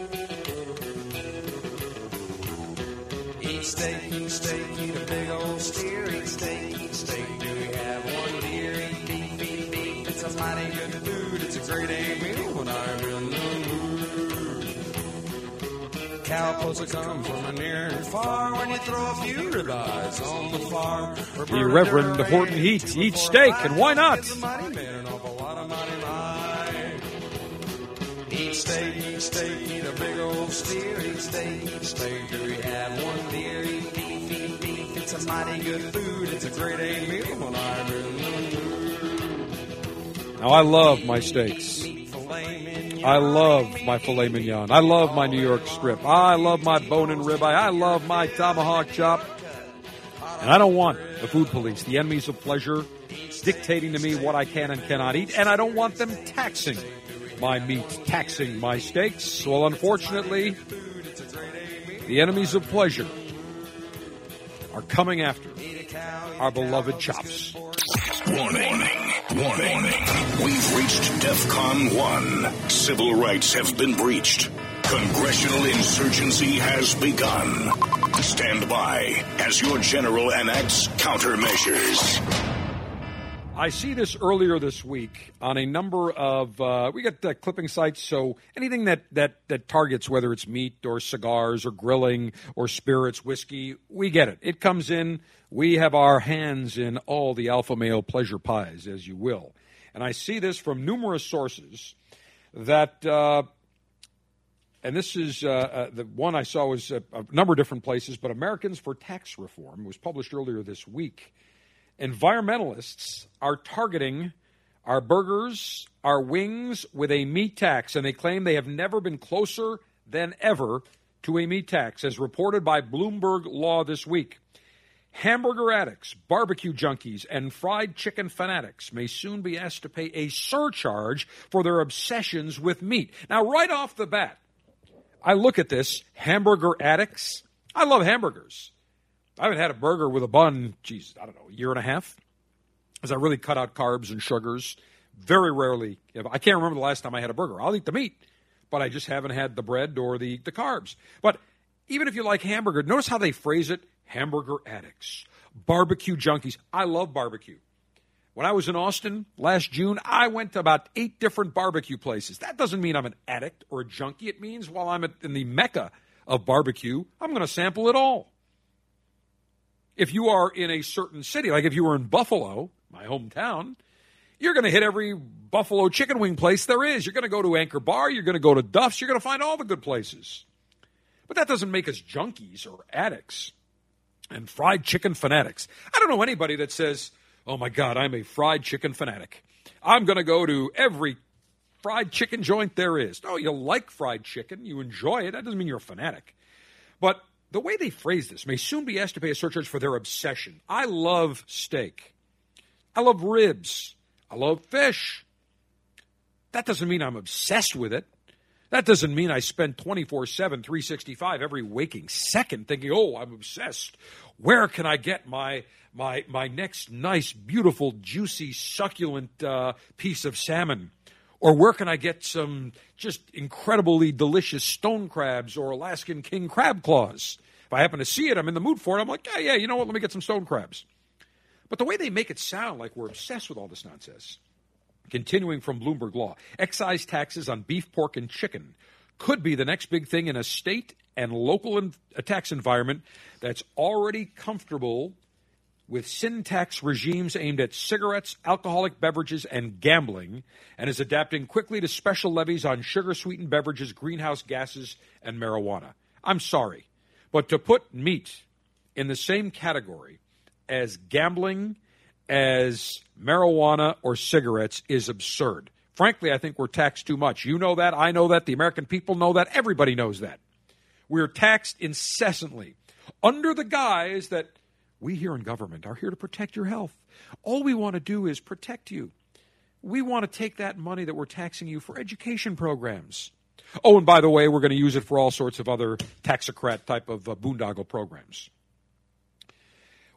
Eat steak, eat steak, eat a big old steer. Eat steak, eat steak. Do we have one deer? Eat beef, eat beef. It's a mighty good food. It's a great A meal when I'm in the mood. Cowpokes come from a near and far when you throw a few ribeyes on the farm. The Reverend Horton Heat eats steak, and why not? Eat steak, eat steak, eat a big old steer. Eat steak, eat steak. Do we have one deer? Eat beef, eat beef. It's a mighty good food. It's a great A meal when the mood. Now, I love my steaks. I love my filet mignon. I love my New York strip. I love my bone and ribeye. I love my tomahawk chop. And I don't want the food police, the enemies of pleasure, dictating to me what I can and cannot eat. And I don't want them taxing my meat, taxing my steaks. Well, unfortunately, the enemies of pleasure are coming after our beloved chops. Warning. Warning. We've reached DEFCON 1. Civil rights have been breached. Congressional insurgency has begun. Stand by as your general enacts countermeasures. I see this earlier this week on a number of uh, we got uh, clipping sites. So anything that that that targets whether it's meat or cigars or grilling or spirits, whiskey, we get it. It comes in. We have our hands in all the alpha male pleasure pies, as you will. And I see this from numerous sources that. Uh, and this is uh, uh, the one I saw was a, a number of different places, but Americans for Tax Reform was published earlier this week environmentalists are targeting our burgers, our wings with a meat tax, and they claim they have never been closer than ever to a meat tax, as reported by Bloomberg Law this week. Hamburger addicts, barbecue junkies, and fried chicken fanatics may soon be asked to pay a surcharge for their obsessions with meat. Now, right off the bat, I look at this hamburger addicts. I love hamburgers. I haven't had a burger with a bun, geez, I don't know, a year and a half. As I really cut out carbs and sugars. Very rarely. I can't remember the last time I had a burger. I'll eat the meat, but I just haven't had the bread or the, the carbs. But even if you like hamburger, notice how they phrase it hamburger addicts, barbecue junkies. I love barbecue. When I was in Austin last June, I went to about eight different barbecue places. That doesn't mean I'm an addict or a junkie. It means while I'm in the mecca of barbecue, I'm going to sample it all. If you are in a certain city, like if you were in Buffalo, my hometown, you're going to hit every buffalo chicken wing place there is. You're going to go to Anchor Bar. You're going to go to Duff's. You're going to find all the good places. But that doesn't make us junkies or addicts and fried chicken fanatics. I don't know anybody that says, oh my God, I'm a fried chicken fanatic. I'm going to go to every fried chicken joint there is. No, you like fried chicken. You enjoy it. That doesn't mean you're a fanatic. But the way they phrase this may soon be asked to pay a surcharge for their obsession. I love steak. I love ribs. I love fish. That doesn't mean I'm obsessed with it. That doesn't mean I spend 24 7, 365 every waking second thinking, oh, I'm obsessed. Where can I get my, my, my next nice, beautiful, juicy, succulent uh, piece of salmon? Or where can I get some just incredibly delicious stone crabs or Alaskan king crab claws? If I happen to see it, I'm in the mood for it. I'm like, yeah, yeah, you know what? Let me get some stone crabs. But the way they make it sound like we're obsessed with all this nonsense, continuing from Bloomberg Law, excise taxes on beef, pork, and chicken could be the next big thing in a state and local in, tax environment that's already comfortable with sin tax regimes aimed at cigarettes, alcoholic beverages, and gambling, and is adapting quickly to special levies on sugar sweetened beverages, greenhouse gases, and marijuana. I'm sorry, but to put meat in the same category as gambling, as marijuana or cigarettes is absurd. Frankly, I think we're taxed too much. You know that. I know that. The American people know that. Everybody knows that. We're taxed incessantly under the guise that we here in government are here to protect your health. All we want to do is protect you. We want to take that money that we're taxing you for education programs. Oh, and by the way, we're going to use it for all sorts of other taxocrat type of uh, boondoggle programs.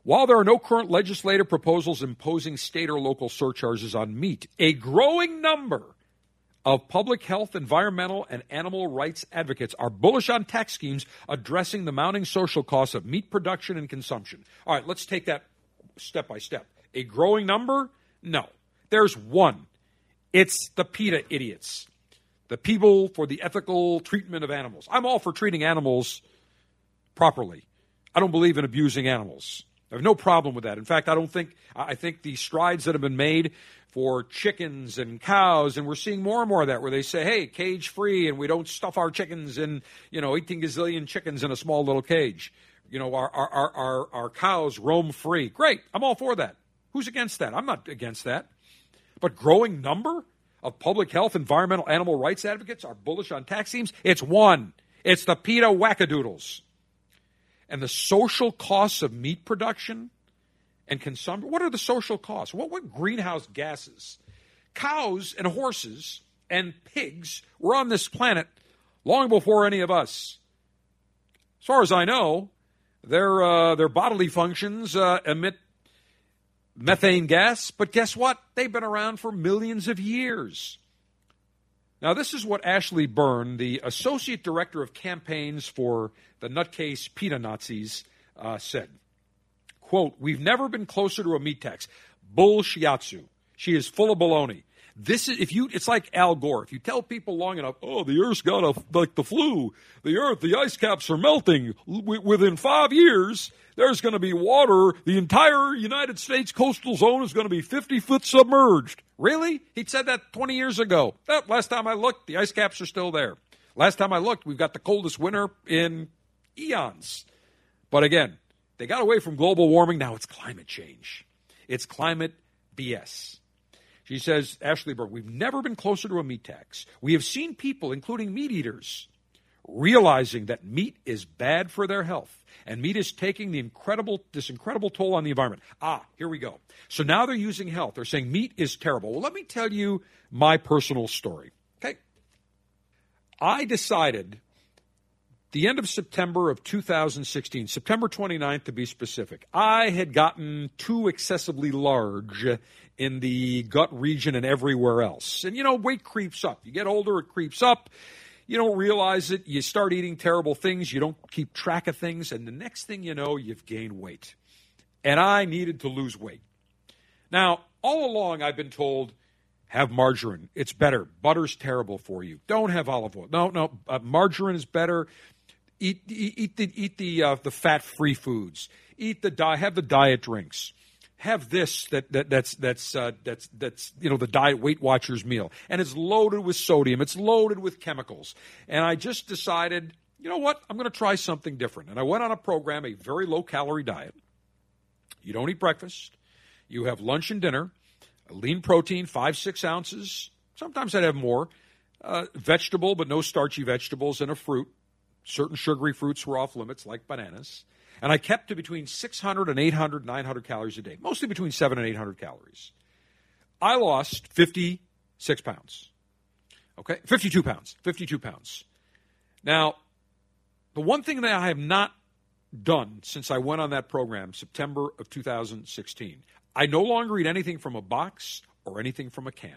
While there are no current legislative proposals imposing state or local surcharges on meat, a growing number of public health, environmental, and animal rights advocates are bullish on tax schemes addressing the mounting social costs of meat production and consumption. All right, let's take that step by step. A growing number? No. There's one. It's the PETA idiots, the people for the ethical treatment of animals. I'm all for treating animals properly. I don't believe in abusing animals. I have no problem with that. In fact, I don't think, I think the strides that have been made for chickens and cows, and we're seeing more and more of that where they say, hey, cage free, and we don't stuff our chickens in, you know, 18 gazillion chickens in a small little cage. You know, our, our, our, our cows roam free. Great. I'm all for that. Who's against that? I'm not against that. But growing number of public health, environmental, animal rights advocates are bullish on tax schemes. It's one. It's the PETA wackadoodles and the social costs of meat production and consumption. What are the social costs? What were greenhouse gases? Cows and horses and pigs were on this planet long before any of us. As far as I know, their uh, their bodily functions uh, emit methane gas, but guess what? They've been around for millions of years. Now, this is what Ashley Byrne, the Associate Director of Campaigns for the Nutcase PETA Nazis, uh, said. Quote, We've never been closer to a meat tax. Bull shiatsu. She is full of baloney. This is if you. It's like Al Gore. If you tell people long enough, oh, the Earth's got a like the flu. The Earth, the ice caps are melting. W- within five years, there's going to be water. The entire United States coastal zone is going to be 50 foot submerged. Really? He said that 20 years ago. That last time I looked, the ice caps are still there. Last time I looked, we've got the coldest winter in eons. But again, they got away from global warming. Now it's climate change. It's climate BS. She says, Ashley Burke, we've never been closer to a meat tax. We have seen people, including meat eaters, realizing that meat is bad for their health and meat is taking the incredible this incredible toll on the environment. Ah, here we go. So now they're using health. They're saying meat is terrible. Well, let me tell you my personal story. Okay. I decided the end of September of 2016, September 29th to be specific, I had gotten too excessively large in the gut region and everywhere else. And you know, weight creeps up. You get older, it creeps up. You don't realize it. You start eating terrible things. You don't keep track of things. And the next thing you know, you've gained weight. And I needed to lose weight. Now, all along, I've been told have margarine. It's better. Butter's terrible for you. Don't have olive oil. No, no. Uh, margarine is better. Eat, eat, the eat the uh, the fat free foods. Eat the di- have the diet drinks. Have this that, that that's that's uh, that's that's you know the diet Weight Watchers meal, and it's loaded with sodium. It's loaded with chemicals. And I just decided, you know what? I'm going to try something different. And I went on a program, a very low calorie diet. You don't eat breakfast. You have lunch and dinner lean protein, five, six ounces. Sometimes I'd have more. Uh, vegetable, but no starchy vegetables, and a fruit. Certain sugary fruits were off limits, like bananas. And I kept to between 600 and 800, 900 calories a day, mostly between 7 and 800 calories. I lost 56 pounds. Okay? 52 pounds. 52 pounds. Now, the one thing that I have not done since I went on that program, September of 2016, I no longer eat anything from a box or anything from a can.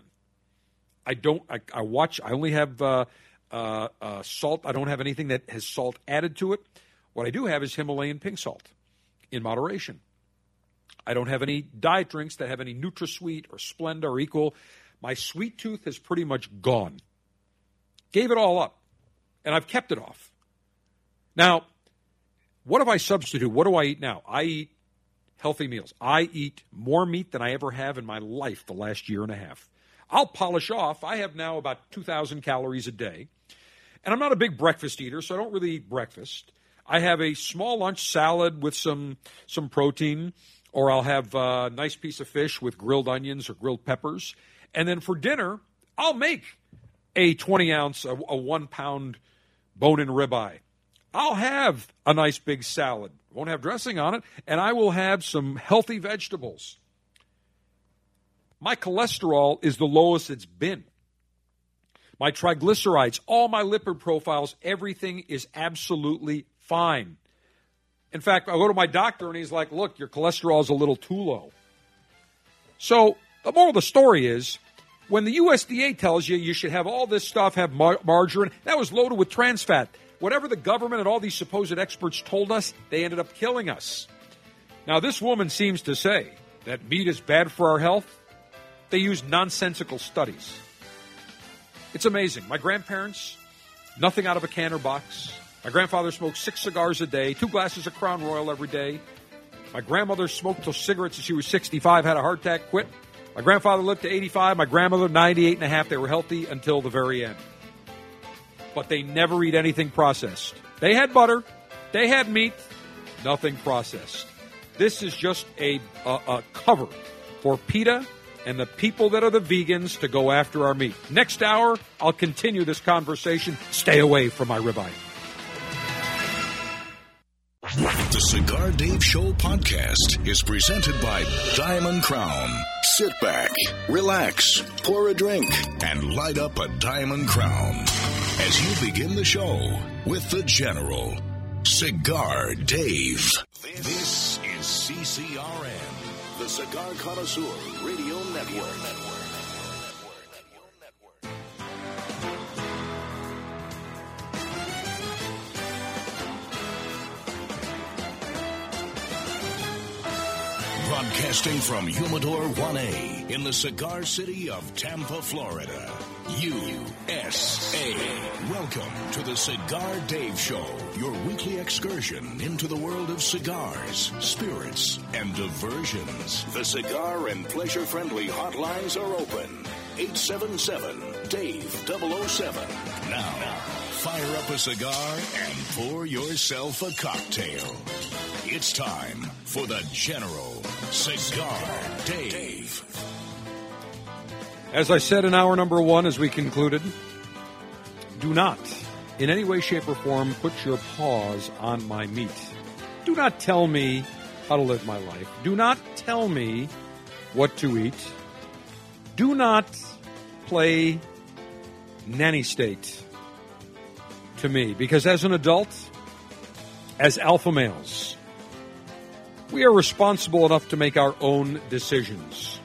I don't. I, I watch. I only have uh, uh, uh, salt. I don't have anything that has salt added to it. What I do have is Himalayan pink salt in moderation. I don't have any diet drinks that have any NutraSweet or Splenda or Equal. My sweet tooth has pretty much gone. Gave it all up, and I've kept it off. Now, what if I substitute? What do I eat now? I eat healthy meals. I eat more meat than I ever have in my life the last year and a half. I'll polish off. I have now about 2,000 calories a day. And I'm not a big breakfast eater, so I don't really eat breakfast. I have a small lunch salad with some some protein, or I'll have a nice piece of fish with grilled onions or grilled peppers. And then for dinner, I'll make a 20 ounce, a, a one pound bone in ribeye. I'll have a nice big salad. Won't have dressing on it, and I will have some healthy vegetables. My cholesterol is the lowest it's been. My triglycerides, all my lipid profiles, everything is absolutely fine. In fact, I go to my doctor and he's like, look, your cholesterol is a little too low. So, the moral of the story is when the USDA tells you you should have all this stuff, have mar- margarine, that was loaded with trans fat. Whatever the government and all these supposed experts told us, they ended up killing us. Now, this woman seems to say that meat is bad for our health. They use nonsensical studies. It's amazing. My grandparents, nothing out of a can or box. My grandfather smoked six cigars a day, two glasses of Crown Royal every day. My grandmother smoked till cigarettes until she was 65, had a heart attack, quit. My grandfather lived to 85, my grandmother 98 and a half. They were healthy until the very end but they never eat anything processed. They had butter, they had meat, nothing processed. This is just a, a, a cover for PETA and the people that are the vegans to go after our meat. Next hour, I'll continue this conversation. Stay away from my ribeye. The Cigar Dave Show podcast is presented by Diamond Crown. Sit back, relax, pour a drink, and light up a Diamond Crown as you begin the show with the General, Cigar Dave. This is CCRN, Cigar Connoisseur Radio Network. Broadcasting from Humidor 1A in the cigar city of Tampa, Florida. USA. Welcome to the Cigar Dave Show, your weekly excursion into the world of cigars, spirits, and diversions. The cigar and pleasure friendly hotlines are open. 877 Dave 007. Now, fire up a cigar and pour yourself a cocktail. It's time for the General Cigar Dave. As I said in hour number one, as we concluded, do not, in any way, shape, or form, put your paws on my meat. Do not tell me how to live my life. Do not tell me what to eat. Do not play nanny state. to me because as an adult, as alpha males, we are responsible enough to make our own decisions.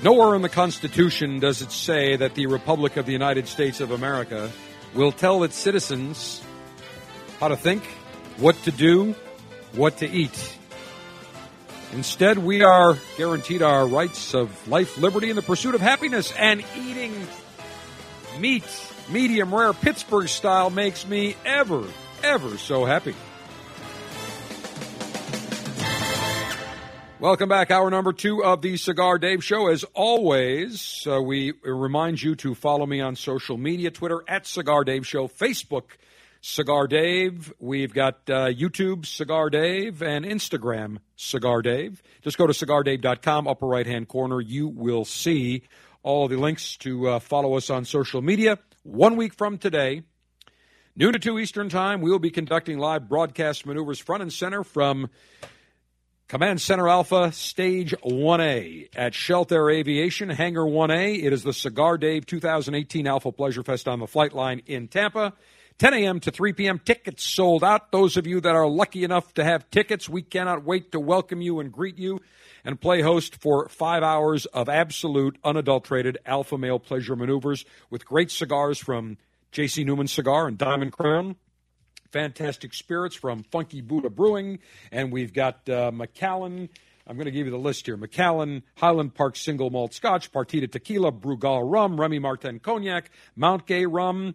Nowhere in the Constitution does it say that the Republic of the United States of America will tell its citizens how to think, what to do, what to eat. Instead, we are guaranteed our rights of life, liberty, and the pursuit of happiness. And eating meat, medium rare Pittsburgh style, makes me ever, ever so happy. Welcome back. Hour number two of the Cigar Dave Show. As always, uh, we remind you to follow me on social media Twitter at Cigar Dave Show, Facebook Cigar Dave. We've got uh, YouTube Cigar Dave and Instagram Cigar Dave. Just go to cigardave.com, upper right hand corner. You will see all the links to uh, follow us on social media. One week from today, noon to 2 Eastern Time, we will be conducting live broadcast maneuvers front and center from Command Center Alpha, Stage 1A at Sheltair Aviation, Hangar 1A. It is the Cigar Dave 2018 Alpha Pleasure Fest on the flight line in Tampa. 10 a.m. to 3 p.m. Tickets sold out. Those of you that are lucky enough to have tickets, we cannot wait to welcome you and greet you and play host for five hours of absolute, unadulterated alpha male pleasure maneuvers with great cigars from J.C. Newman Cigar and Diamond Crown. Fantastic spirits from Funky Buddha Brewing. And we've got uh, Macallan. I'm going to give you the list here. Macallan, Highland Park Single Malt Scotch, Partida Tequila, Brugal Rum, Remy Martin Cognac, Mount Gay Rum,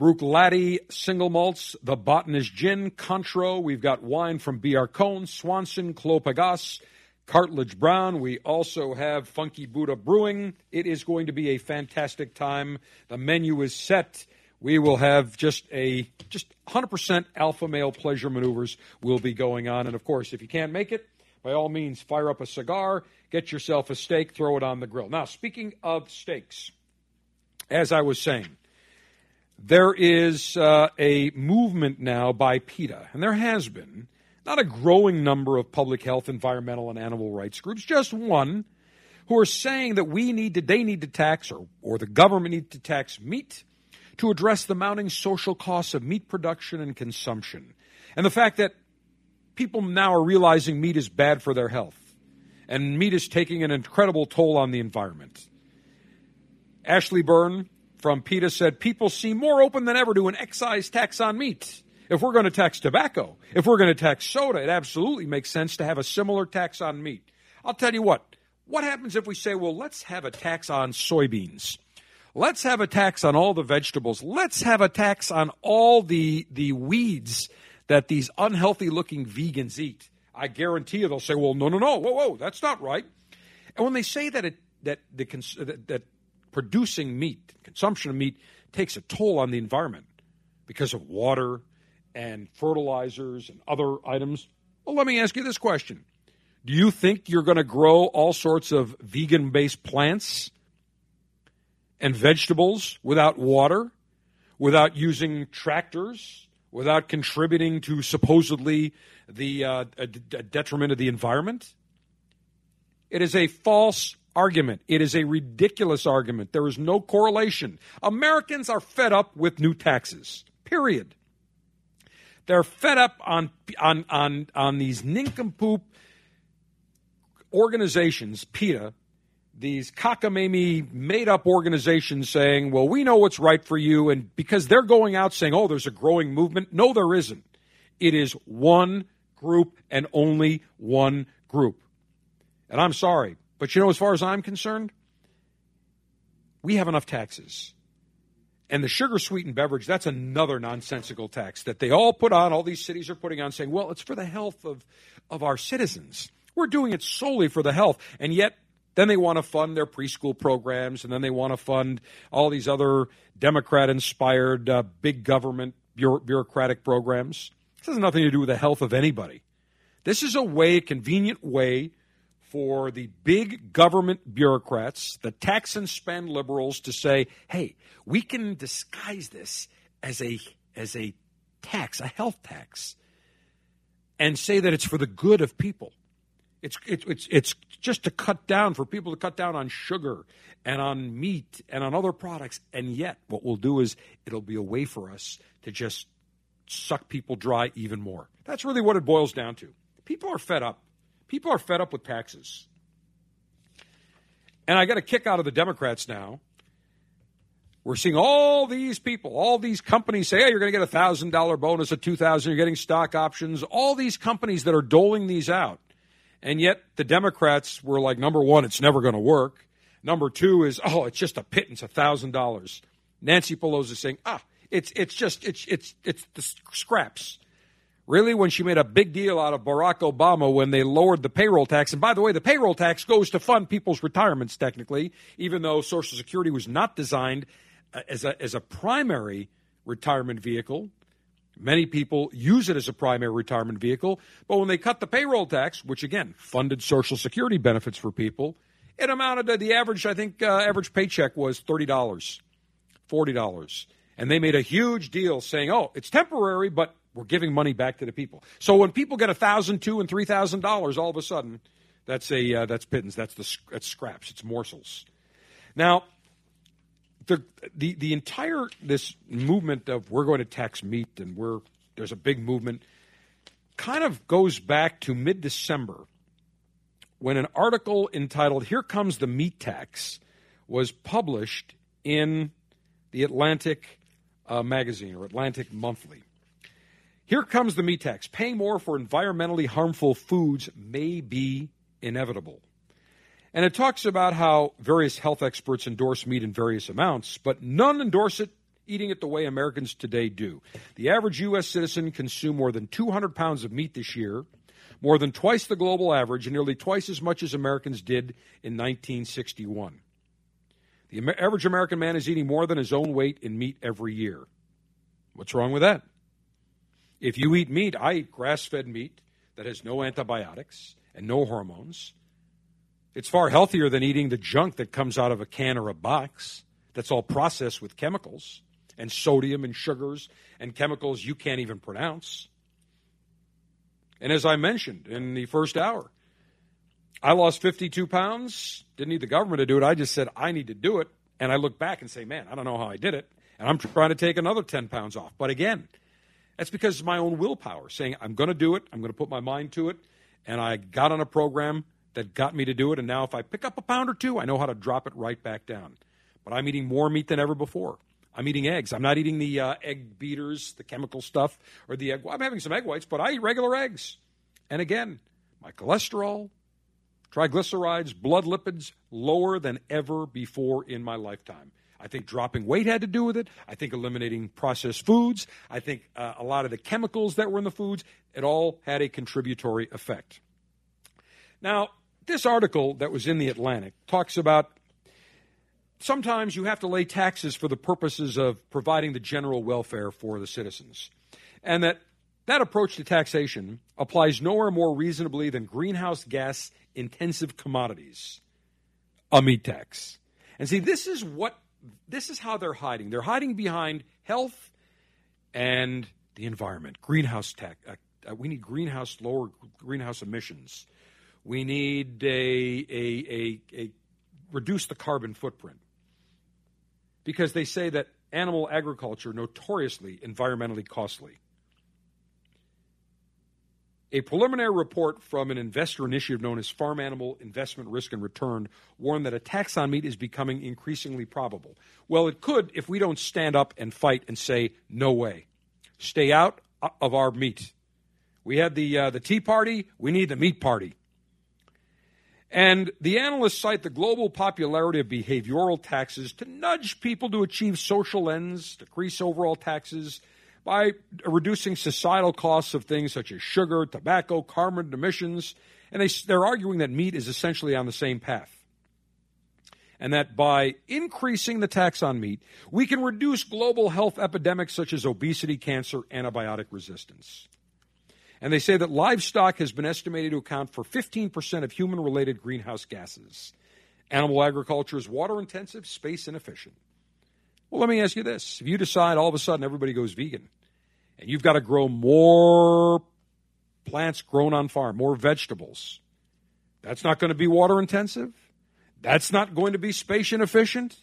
Bruichladdich Single Malts, The Botanist Gin, Cointreau. We've got wine from B.R. Swanson, Clos Cartlidge Browne. We also have Funky Buddha Brewing. It is going to be a fantastic time. The menu is set. We will have just a just 100% alpha male pleasure maneuvers will be going on. And of course, if you can't make it, by all means, fire up a cigar, get yourself a steak, throw it on the grill. Now, speaking of steaks, as I was saying, there is uh, a movement now by PETA, and there has been not a growing number of public health, environmental, and animal rights groups, just one, who are saying that we need to, they need to tax, or, or the government need to tax meat to address the mounting social costs of meat production and consumption. And the fact that people now are realizing meat is bad for their health, and meat is taking an incredible toll on the environment. Ashley Byrne from PETA said people seem more open than ever to an excise tax on meat. If we're going to tax tobacco, if we're going to tax soda, it absolutely makes sense to have a similar tax on meat. I'll tell you what, what happens if we say, well, let's have a tax on soybeans? Let's have a tax on all the vegetables. Let's have a tax on all the, the weeds that these unhealthy looking vegans eat. I guarantee you they'll say, well, no, no, no, whoa, whoa, that's not right. And when they say that, it, that, the, that, that producing meat, consumption of meat, takes a toll on the environment because of water and fertilizers and other items. Well, let me ask you this question Do you think you're going to grow all sorts of vegan based plants and vegetables without water, without using tractors, without contributing to supposedly the uh, detriment of the environment? It is a false argument. It is a ridiculous argument. There is no correlation. Americans are fed up with new taxes. Period. They're fed up on on on on these nincompoop organizations, PETA, these cockamamie made up organizations saying, well, we know what's right for you. And because they're going out saying, oh, there's a growing movement. No, there isn't. It is one group and only one group. And I'm sorry, but you know, as far as I'm concerned, we have enough taxes. And the sugar sweetened beverage, that's another nonsensical tax that they all put on, all these cities are putting on, saying, well, it's for the health of, of our citizens. We're doing it solely for the health. And yet, then they want to fund their preschool programs, and then they want to fund all these other Democrat inspired uh, big government bureaucratic programs. This has nothing to do with the health of anybody. This is a way, a convenient way for the big government bureaucrats, the tax and spend liberals to say, "Hey, we can disguise this as a as a tax, a health tax, and say that it's for the good of people." It's, it's, it's, it's just to cut down, for people to cut down on sugar and on meat and on other products. And yet, what we'll do is it'll be a way for us to just suck people dry even more. That's really what it boils down to. People are fed up. People are fed up with taxes. And I got a kick out of the Democrats now. We're seeing all these people, all these companies say, hey, you're going to get a $1,000 bonus, a 2000 you're getting stock options, all these companies that are doling these out. And yet the Democrats were like, number one, it's never going to work. Number two is, oh, it's just a pittance, a $1,000. Nancy Pelosi is saying, ah, it's, it's just, it's, it's, it's the scraps. Really, when she made a big deal out of Barack Obama when they lowered the payroll tax. And by the way, the payroll tax goes to fund people's retirements, technically, even though Social Security was not designed uh, as a, as a primary retirement vehicle. Many people use it as a primary retirement vehicle. But when they cut the payroll tax, which again funded Social Security benefits for people, it amounted to the average, I think, uh, average paycheck was $30, $40. And they made a huge deal saying, oh, it's temporary, but we're giving money back to the people. So when people get a thousand, two, and three thousand dollars, all of a sudden, that's a uh, that's pittance. That's the that's scraps. It's morsels. Now, the the the entire this movement of we're going to tax meat and we're there's a big movement kind of goes back to mid December when an article entitled "Here Comes the Meat Tax" was published in the Atlantic uh, magazine or Atlantic Monthly. Here comes the meat tax. Paying more for environmentally harmful foods may be inevitable. And it talks about how various health experts endorse meat in various amounts, but none endorse it eating it the way Americans today do. The average U.S. citizen consumed more than 200 pounds of meat this year, more than twice the global average, and nearly twice as much as Americans did in 1961. The average American man is eating more than his own weight in meat every year. What's wrong with that? If you eat meat, I eat grass fed meat that has no antibiotics and no hormones. It's far healthier than eating the junk that comes out of a can or a box that's all processed with chemicals and sodium and sugars and chemicals you can't even pronounce. And as I mentioned in the first hour, I lost 52 pounds. Didn't need the government to do it. I just said, I need to do it. And I look back and say, man, I don't know how I did it. And I'm trying to take another 10 pounds off. But again, that's because of my own willpower, saying, I'm going to do it, I'm going to put my mind to it. And I got on a program that got me to do it. And now if I pick up a pound or two, I know how to drop it right back down. But I'm eating more meat than ever before. I'm eating eggs. I'm not eating the uh, egg beaters, the chemical stuff, or the egg. I'm having some egg whites, but I eat regular eggs. And again, my cholesterol, triglycerides, blood lipids lower than ever before in my lifetime. I think dropping weight had to do with it. I think eliminating processed foods. I think uh, a lot of the chemicals that were in the foods, it all had a contributory effect. Now, this article that was in the Atlantic talks about sometimes you have to lay taxes for the purposes of providing the general welfare for the citizens. And that that approach to taxation applies nowhere more reasonably than greenhouse gas intensive commodities, a meat tax. And see, this is what this is how they're hiding. They're hiding behind health and the environment, greenhouse tech. Uh, uh, we need greenhouse lower greenhouse emissions. We need a, a, a, a reduce the carbon footprint because they say that animal agriculture notoriously environmentally costly. A preliminary report from an investor initiative known as Farm Animal Investment Risk and Return warned that a tax on meat is becoming increasingly probable. Well, it could if we don't stand up and fight and say, no way. Stay out of our meat. We had the, uh, the Tea Party, we need the meat party. And the analysts cite the global popularity of behavioral taxes to nudge people to achieve social ends, decrease overall taxes, by reducing societal costs of things such as sugar, tobacco, carbon emissions. And they, they're arguing that meat is essentially on the same path. And that by increasing the tax on meat, we can reduce global health epidemics such as obesity, cancer, antibiotic resistance. And they say that livestock has been estimated to account for 15% of human related greenhouse gases. Animal agriculture is water intensive, space inefficient. Well, let me ask you this. If you decide all of a sudden everybody goes vegan, and you've got to grow more plants grown on farm, more vegetables. That's not going to be water intensive. That's not going to be space inefficient.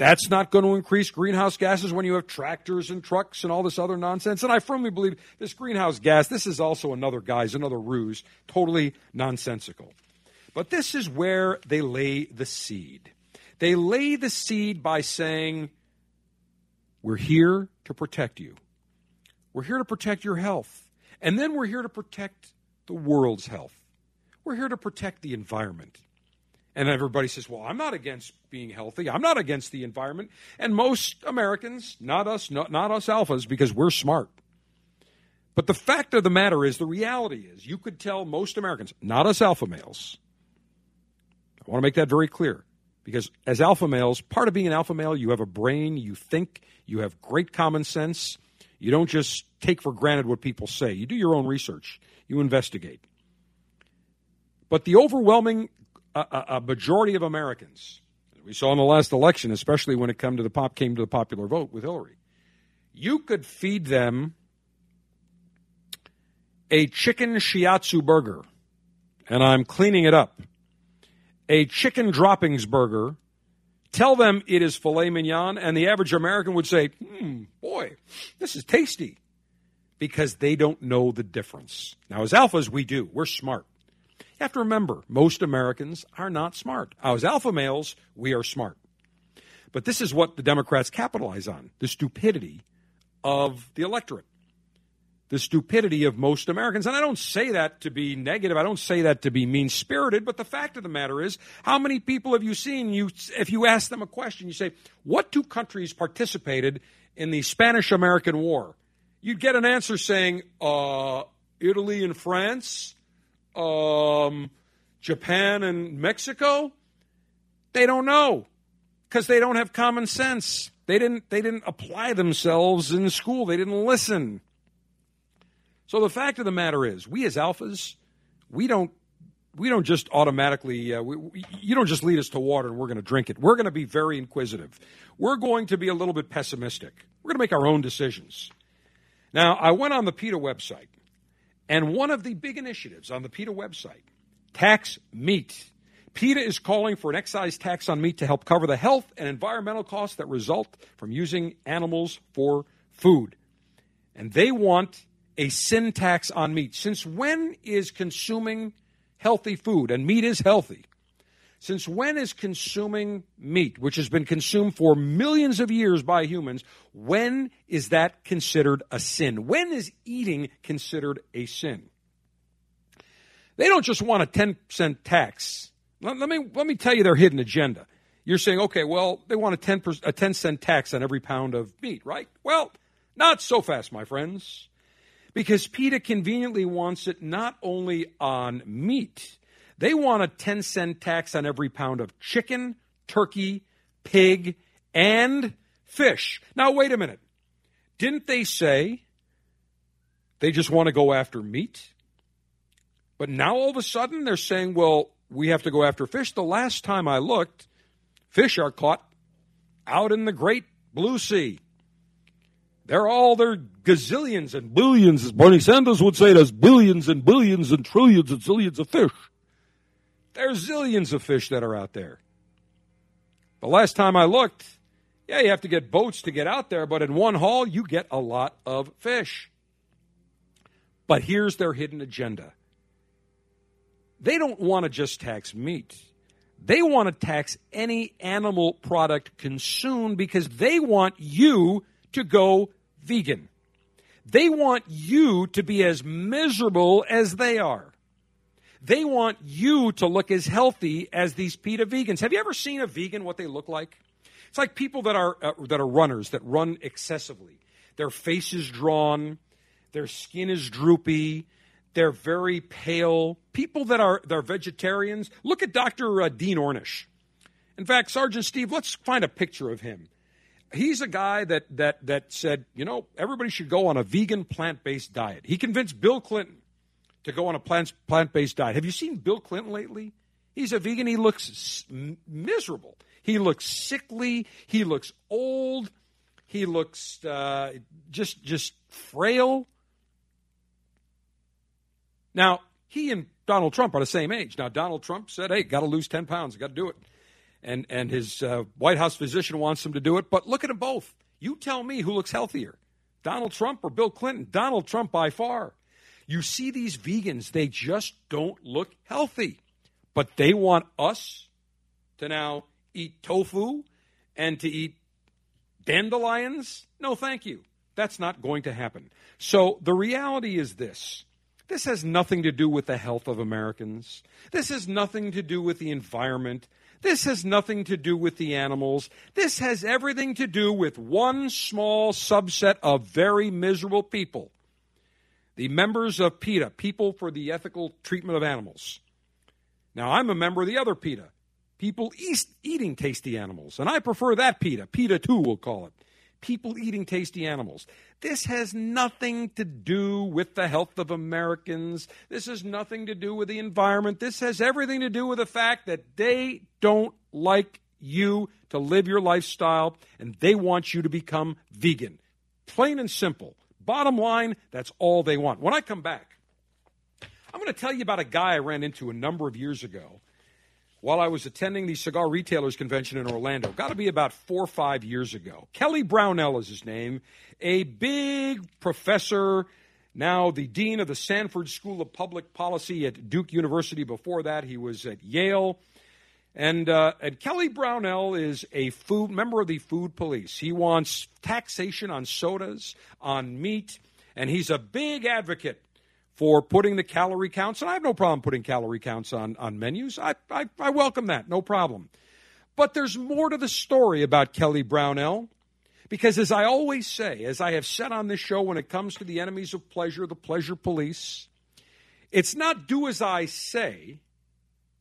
That's not going to increase greenhouse gases when you have tractors and trucks and all this other nonsense. And I firmly believe this greenhouse gas, this is also another guise, another ruse, totally nonsensical. But this is where they lay the seed. They lay the seed by saying, We're here to protect you. We're here to protect your health. And then we're here to protect the world's health. We're here to protect the environment. And everybody says, well, I'm not against being healthy. I'm not against the environment. And most Americans, not us, not, not us alphas, because we're smart. But the fact of the matter is, the reality is, you could tell most Americans, not us alpha males, I want to make that very clear. Because as alpha males, part of being an alpha male, you have a brain, you think, you have great common sense. You don't just take for granted what people say. You do your own research, you investigate. But the overwhelming uh, a majority of Americans, we saw in the last election, especially when it came to the pop came to the popular vote with Hillary, you could feed them a chicken shiatsu burger, and I'm cleaning it up, a chicken droppings burger. Tell them it is filet mignon, and the average American would say, hmm, boy, this is tasty. Because they don't know the difference. Now, as alphas, we do. We're smart. You have to remember, most Americans are not smart. As alpha males, we are smart. But this is what the Democrats capitalize on the stupidity of the electorate the stupidity of most Americans. And I don't say that to be negative. I don't say that to be mean spirited. But the fact of the matter is, how many people have you seen? You, if you ask them a question, you say, "What two countries participated in the Spanish-American War?" You'd get an answer saying, uh, "Italy and France, um, Japan and Mexico." They don't know because they don't have common sense. They didn't. They didn't apply themselves in school. They didn't listen. So the fact of the matter is, we as alphas, we don't we don't just automatically uh, we, we, you don't just lead us to water and we're going to drink it. We're going to be very inquisitive. We're going to be a little bit pessimistic. We're going to make our own decisions. Now, I went on the PETA website, and one of the big initiatives on the PETA website, tax meat. PETA is calling for an excise tax on meat to help cover the health and environmental costs that result from using animals for food. And they want a sin tax on meat. Since when is consuming healthy food, and meat is healthy, since when is consuming meat, which has been consumed for millions of years by humans, when is that considered a sin? When is eating considered a sin? They don't just want a 10 cent tax. Let, let, me, let me tell you their hidden agenda. You're saying, okay, well, they want a 10, a 10 cent tax on every pound of meat, right? Well, not so fast, my friends because PETA conveniently wants it not only on meat, they want a 10 cent tax on every pound of chicken, turkey, pig, and fish. Now, wait a minute. Didn't they say they just want to go after meat? But now all of a sudden they're saying, well, we have to go after fish. The last time I looked, fish are caught out in the great blue sea. They're all their gazillions and billions, as Bernie Sanders would say, there's billions and billions and trillions and zillions of fish. There's zillions of fish that are out there. The last time I looked, yeah, you have to get boats to get out there, but in one haul, you get a lot of fish. But here's their hidden agenda they don't want to just tax meat. They want to tax any animal product consumed because they want you to go vegan. They want you to be as miserable as they are. They want you to look as healthy as these PETA vegans. Have you ever seen a vegan what they look like? It's like people that are uh, that are runners that run excessively. Their face is drawn, their skin is droopy, they're very pale. People that are they're vegetarians. Look at Dr. Uh, Dean Ornish. In fact, Sergeant Steve, let's find a picture of him he's a guy that that that said, you know, everybody should go on a vegan plant-based diet. He convinced Bill Clinton to go on a plant plant-based diet. Have you seen Bill Clinton lately? He's a vegan. He looks miserable. He looks sickly. He looks old. He looks uh, just just frail. Now he and Donald Trump are the same age. Now, Donald Trump said, hey, got to lose 10 pounds, got to do it. And, and his uh, White House physician wants him to do it. But look at them both. You tell me who looks healthier, Donald Trump or Bill Clinton? Donald Trump by far. You see these vegans, they just don't look healthy. But they want us to now eat tofu and to eat dandelions? No, thank you. That's not going to happen. So the reality is this. This has nothing to do with the health of Americans. This has nothing to do with the environment. This has nothing to do with the animals. This has everything to do with one small subset of very miserable people. The members of PETA, People for the Ethical Treatment of Animals. Now, I'm a member of the other PETA, People East Eating Tasty Animals, and I prefer that PETA. PETA 2, we'll call it. People eating tasty animals. This has nothing to do with the health of Americans. This has nothing to do with the environment. This has everything to do with the fact that they don't like you to live your lifestyle and they want you to become vegan. Plain and simple. Bottom line, that's all they want. When I come back, I'm going to tell you about a guy I ran into a number of years ago while I was attending the Cigar Retailers Convention in Orlando. Got to be about four or five years ago. Kelly Brownell is his name, a big professor, now the dean of the Sanford School of Public Policy at Duke University. Before that, he was at Yale. And, uh, and Kelly Brownell is a food member of the food police. He wants taxation on sodas, on meat, and he's a big advocate for putting the calorie counts, and I have no problem putting calorie counts on, on menus. I, I, I welcome that, no problem. But there's more to the story about Kelly Brownell. Because as I always say, as I have said on this show when it comes to the enemies of pleasure, the pleasure police, it's not do as I say,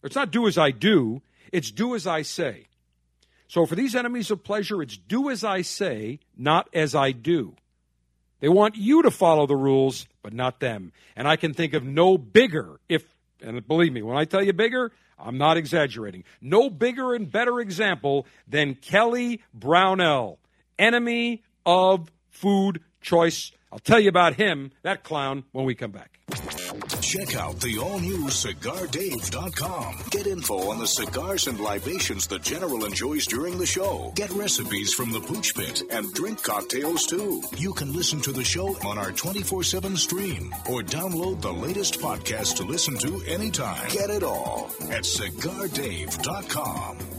it's not do as I do, it's do as I say. So for these enemies of pleasure, it's do as I say, not as I do. They want you to follow the rules, but not them. And I can think of no bigger, if, and believe me, when I tell you bigger, I'm not exaggerating, no bigger and better example than Kelly Brownell, enemy of food choice. I'll tell you about him, that clown, when we come back. Check out the all new CigarDave.com. Get info on the cigars and libations the General enjoys during the show. Get recipes from the Pooch Pit and drink cocktails too. You can listen to the show on our 24 7 stream or download the latest podcast to listen to anytime. Get it all at CigarDave.com.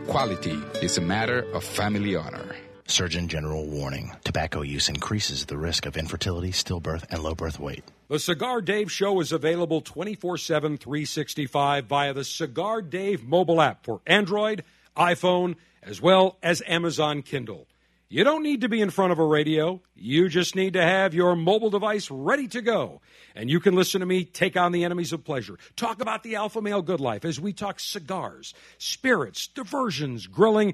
quality is a matter of family honor. Surgeon General warning tobacco use increases the risk of infertility, stillbirth, and low birth weight. The Cigar Dave Show is available 24 7, 365 via the Cigar Dave mobile app for Android, iPhone, as well as Amazon Kindle. You don't need to be in front of a radio. You just need to have your mobile device ready to go. And you can listen to me take on the enemies of pleasure. Talk about the alpha male good life as we talk cigars, spirits, diversions, grilling,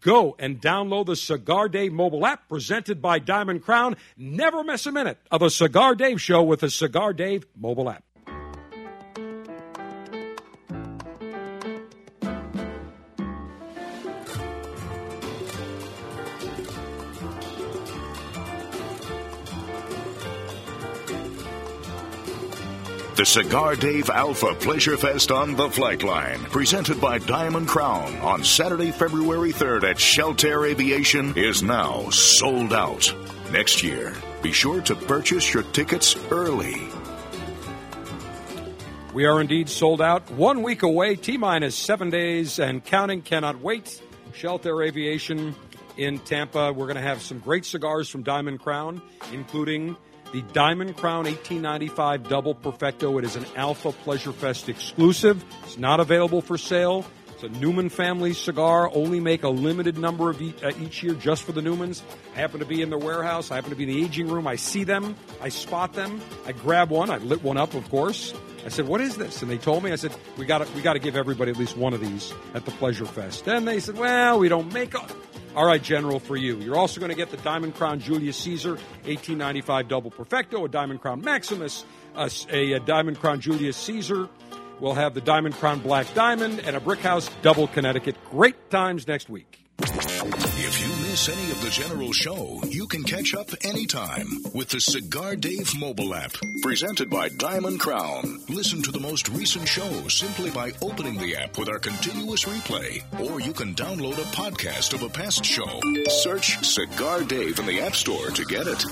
Go and download the Cigar Dave mobile app presented by Diamond Crown. Never miss a minute of a Cigar Dave show with the Cigar Dave mobile app. The Cigar Dave Alpha Pleasure Fest on the Flight Line, presented by Diamond Crown on Saturday, February 3rd at Sheltair Aviation, is now sold out. Next year, be sure to purchase your tickets early. We are indeed sold out. One week away, T minus seven days, and counting cannot wait. Sheltair Aviation in Tampa. We're going to have some great cigars from Diamond Crown, including the Diamond Crown 1895 Double Perfecto. It is an Alpha Pleasure Fest exclusive. It's not available for sale. It's a Newman family cigar. Only make a limited number of each, uh, each year just for the Newmans. I happen to be in their warehouse. I happen to be in the aging room. I see them. I spot them. I grab one. I lit one up, of course. I said, "What is this?" And they told me. I said, "We got to we got to give everybody at least one of these at the Pleasure Fest." And they said, "Well, we don't make." A- all right, General, for you. You're also going to get the Diamond Crown Julius Caesar 1895 Double Perfecto, a Diamond Crown Maximus, a, a, a Diamond Crown Julius Caesar. We'll have the Diamond Crown Black Diamond and a Brickhouse Double Connecticut. Great times next week. If you miss any of the General Show, you can catch up anytime with the Cigar Dave mobile app, presented by Diamond Crown. Listen to the most recent show simply by opening the app with our continuous replay, or you can download a podcast of a past show. Search Cigar Dave in the App Store to get it.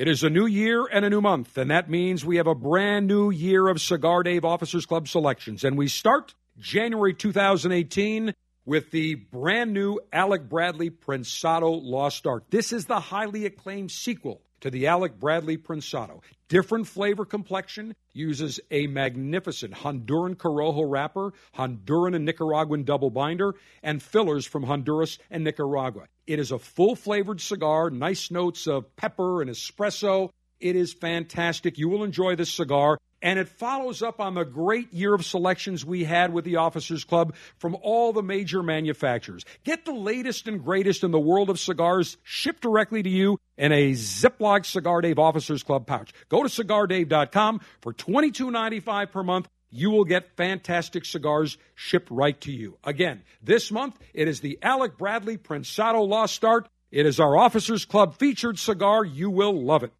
It is a new year and a new month, and that means we have a brand new year of Cigar Dave Officers Club selections. And we start January 2018 with the brand new Alec Bradley Prensado Lost Art. This is the highly acclaimed sequel to the Alec Bradley Prensado. Different flavor complexion, uses a magnificent Honduran Corojo wrapper, Honduran and Nicaraguan double binder, and fillers from Honduras and Nicaragua. It is a full flavored cigar, nice notes of pepper and espresso. It is fantastic. You will enjoy this cigar. And it follows up on the great year of selections we had with the Officers Club from all the major manufacturers. Get the latest and greatest in the world of cigars shipped directly to you in a Ziploc Cigar Dave Officers Club pouch. Go to cigardave.com for $22.95 per month. You will get fantastic cigars shipped right to you. Again, this month it is the Alec Bradley Prensado Lost Art. It is our Officers Club featured cigar. You will love it.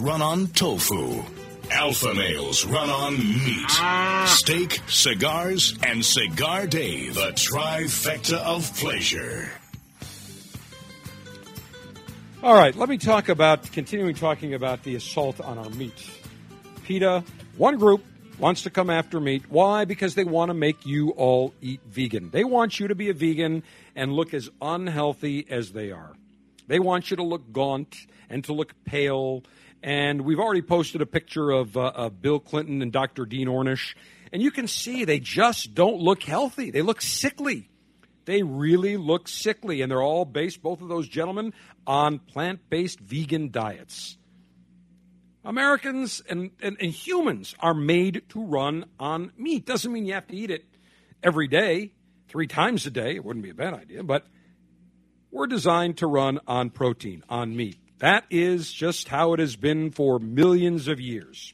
Run on tofu. Alpha males run on meat, steak, cigars, and Cigar Dave, the trifecta of pleasure. All right, let me talk about continuing talking about the assault on our meat. PETA, one group wants to come after meat. Why? Because they want to make you all eat vegan. They want you to be a vegan and look as unhealthy as they are. They want you to look gaunt and to look pale. And we've already posted a picture of, uh, of Bill Clinton and Dr. Dean Ornish. And you can see they just don't look healthy. They look sickly. They really look sickly. And they're all based, both of those gentlemen, on plant based vegan diets. Americans and, and, and humans are made to run on meat. Doesn't mean you have to eat it every day, three times a day. It wouldn't be a bad idea, but we're designed to run on protein, on meat. That is just how it has been for millions of years.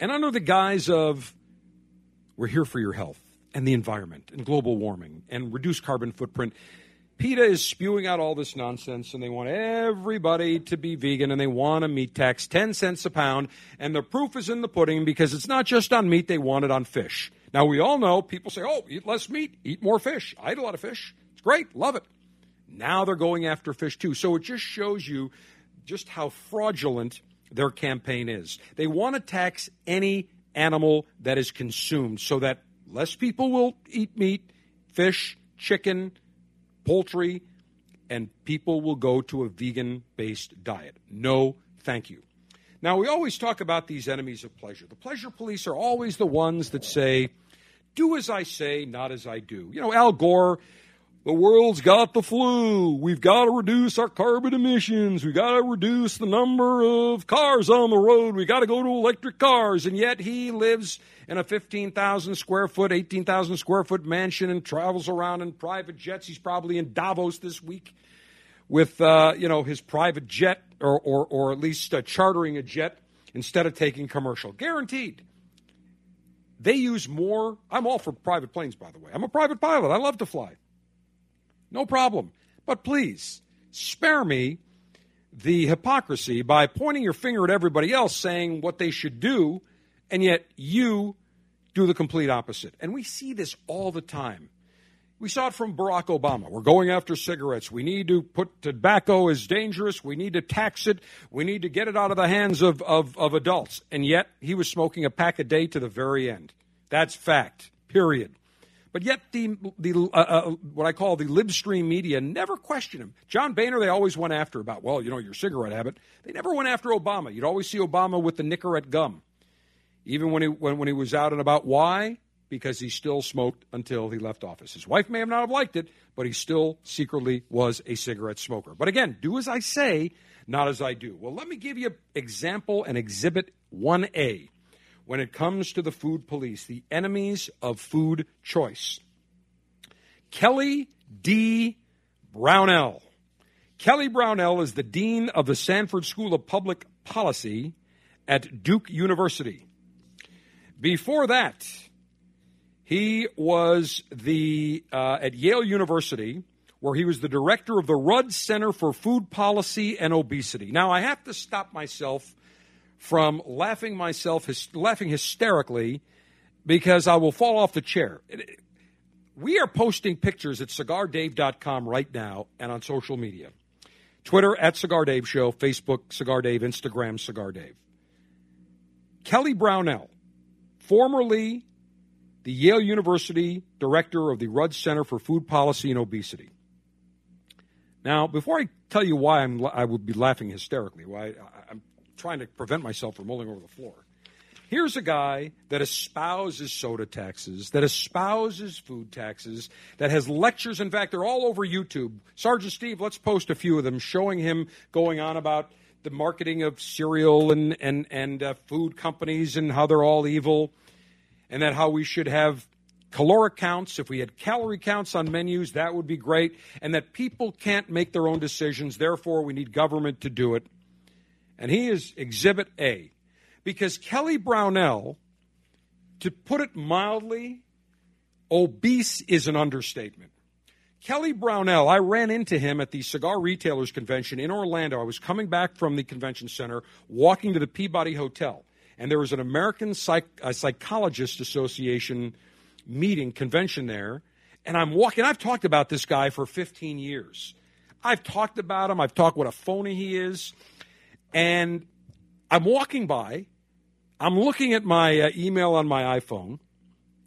And under the guise of we're here for your health and the environment and global warming and reduce carbon footprint, PETA is spewing out all this nonsense and they want everybody to be vegan and they want a meat tax, 10 cents a pound. And the proof is in the pudding because it's not just on meat, they want it on fish. Now, we all know people say, oh, eat less meat, eat more fish. I eat a lot of fish. It's great, love it. Now they're going after fish too. So it just shows you just how fraudulent their campaign is. They want to tax any animal that is consumed so that less people will eat meat, fish, chicken, poultry, and people will go to a vegan based diet. No, thank you. Now, we always talk about these enemies of pleasure. The pleasure police are always the ones that say, do as I say, not as I do. You know, Al Gore, the world's got the flu. We've got to reduce our carbon emissions. We've got to reduce the number of cars on the road. We've got to go to electric cars. And yet he lives in a 15,000 square foot, 18,000 square foot mansion and travels around in private jets. He's probably in Davos this week with, uh, you know, his private jet or, or, or at least uh, chartering a jet instead of taking commercial. Guaranteed. They use more. I'm all for private planes, by the way. I'm a private pilot. I love to fly. No problem. But please, spare me the hypocrisy by pointing your finger at everybody else saying what they should do, and yet you do the complete opposite. And we see this all the time. We saw it from Barack Obama. We're going after cigarettes. We need to put tobacco as dangerous. We need to tax it. We need to get it out of the hands of, of, of adults. And yet, he was smoking a pack a day to the very end. That's fact, period. But yet, the, the uh, uh, what I call the libstream media never question him. John Boehner, they always went after about, well, you know, your cigarette habit. They never went after Obama. You'd always see Obama with the Nicorette gum, even when he, when, when he was out and about. Why? because he still smoked until he left office. His wife may have not have liked it, but he still secretly was a cigarette smoker. But again, do as I say, not as I do. Well, let me give you example and exhibit 1A when it comes to the food police, the enemies of food choice. Kelly D. Brownell. Kelly Brownell is the dean of the Sanford School of Public Policy at Duke University. Before that, he was the uh, at Yale University, where he was the director of the Rudd Center for Food Policy and Obesity. Now, I have to stop myself from laughing myself, laughing hysterically, because I will fall off the chair. We are posting pictures at cigardave.com right now and on social media. Twitter at Cigar Dave Show, Facebook Cigar Dave, Instagram Cigar Dave. Kelly Brownell, formerly the Yale University director of the Rudd Center for Food Policy and Obesity. Now, before I tell you why I'm, I would be laughing hysterically, why trying to prevent myself from rolling over the floor. Here's a guy that espouses soda taxes, that espouses food taxes, that has lectures. In fact, they're all over YouTube. Sergeant Steve, let's post a few of them showing him going on about the marketing of cereal and, and, and uh, food companies and how they're all evil and that how we should have caloric counts. If we had calorie counts on menus, that would be great. And that people can't make their own decisions. Therefore, we need government to do it. And he is Exhibit A. Because Kelly Brownell, to put it mildly, obese is an understatement. Kelly Brownell, I ran into him at the Cigar Retailers Convention in Orlando. I was coming back from the convention center, walking to the Peabody Hotel and there was an American Psych- uh, Psychologist Association meeting convention there, and I'm walking. I've talked about this guy for 15 years. I've talked about him. I've talked what a phony he is, and I'm walking by. I'm looking at my uh, email on my iPhone,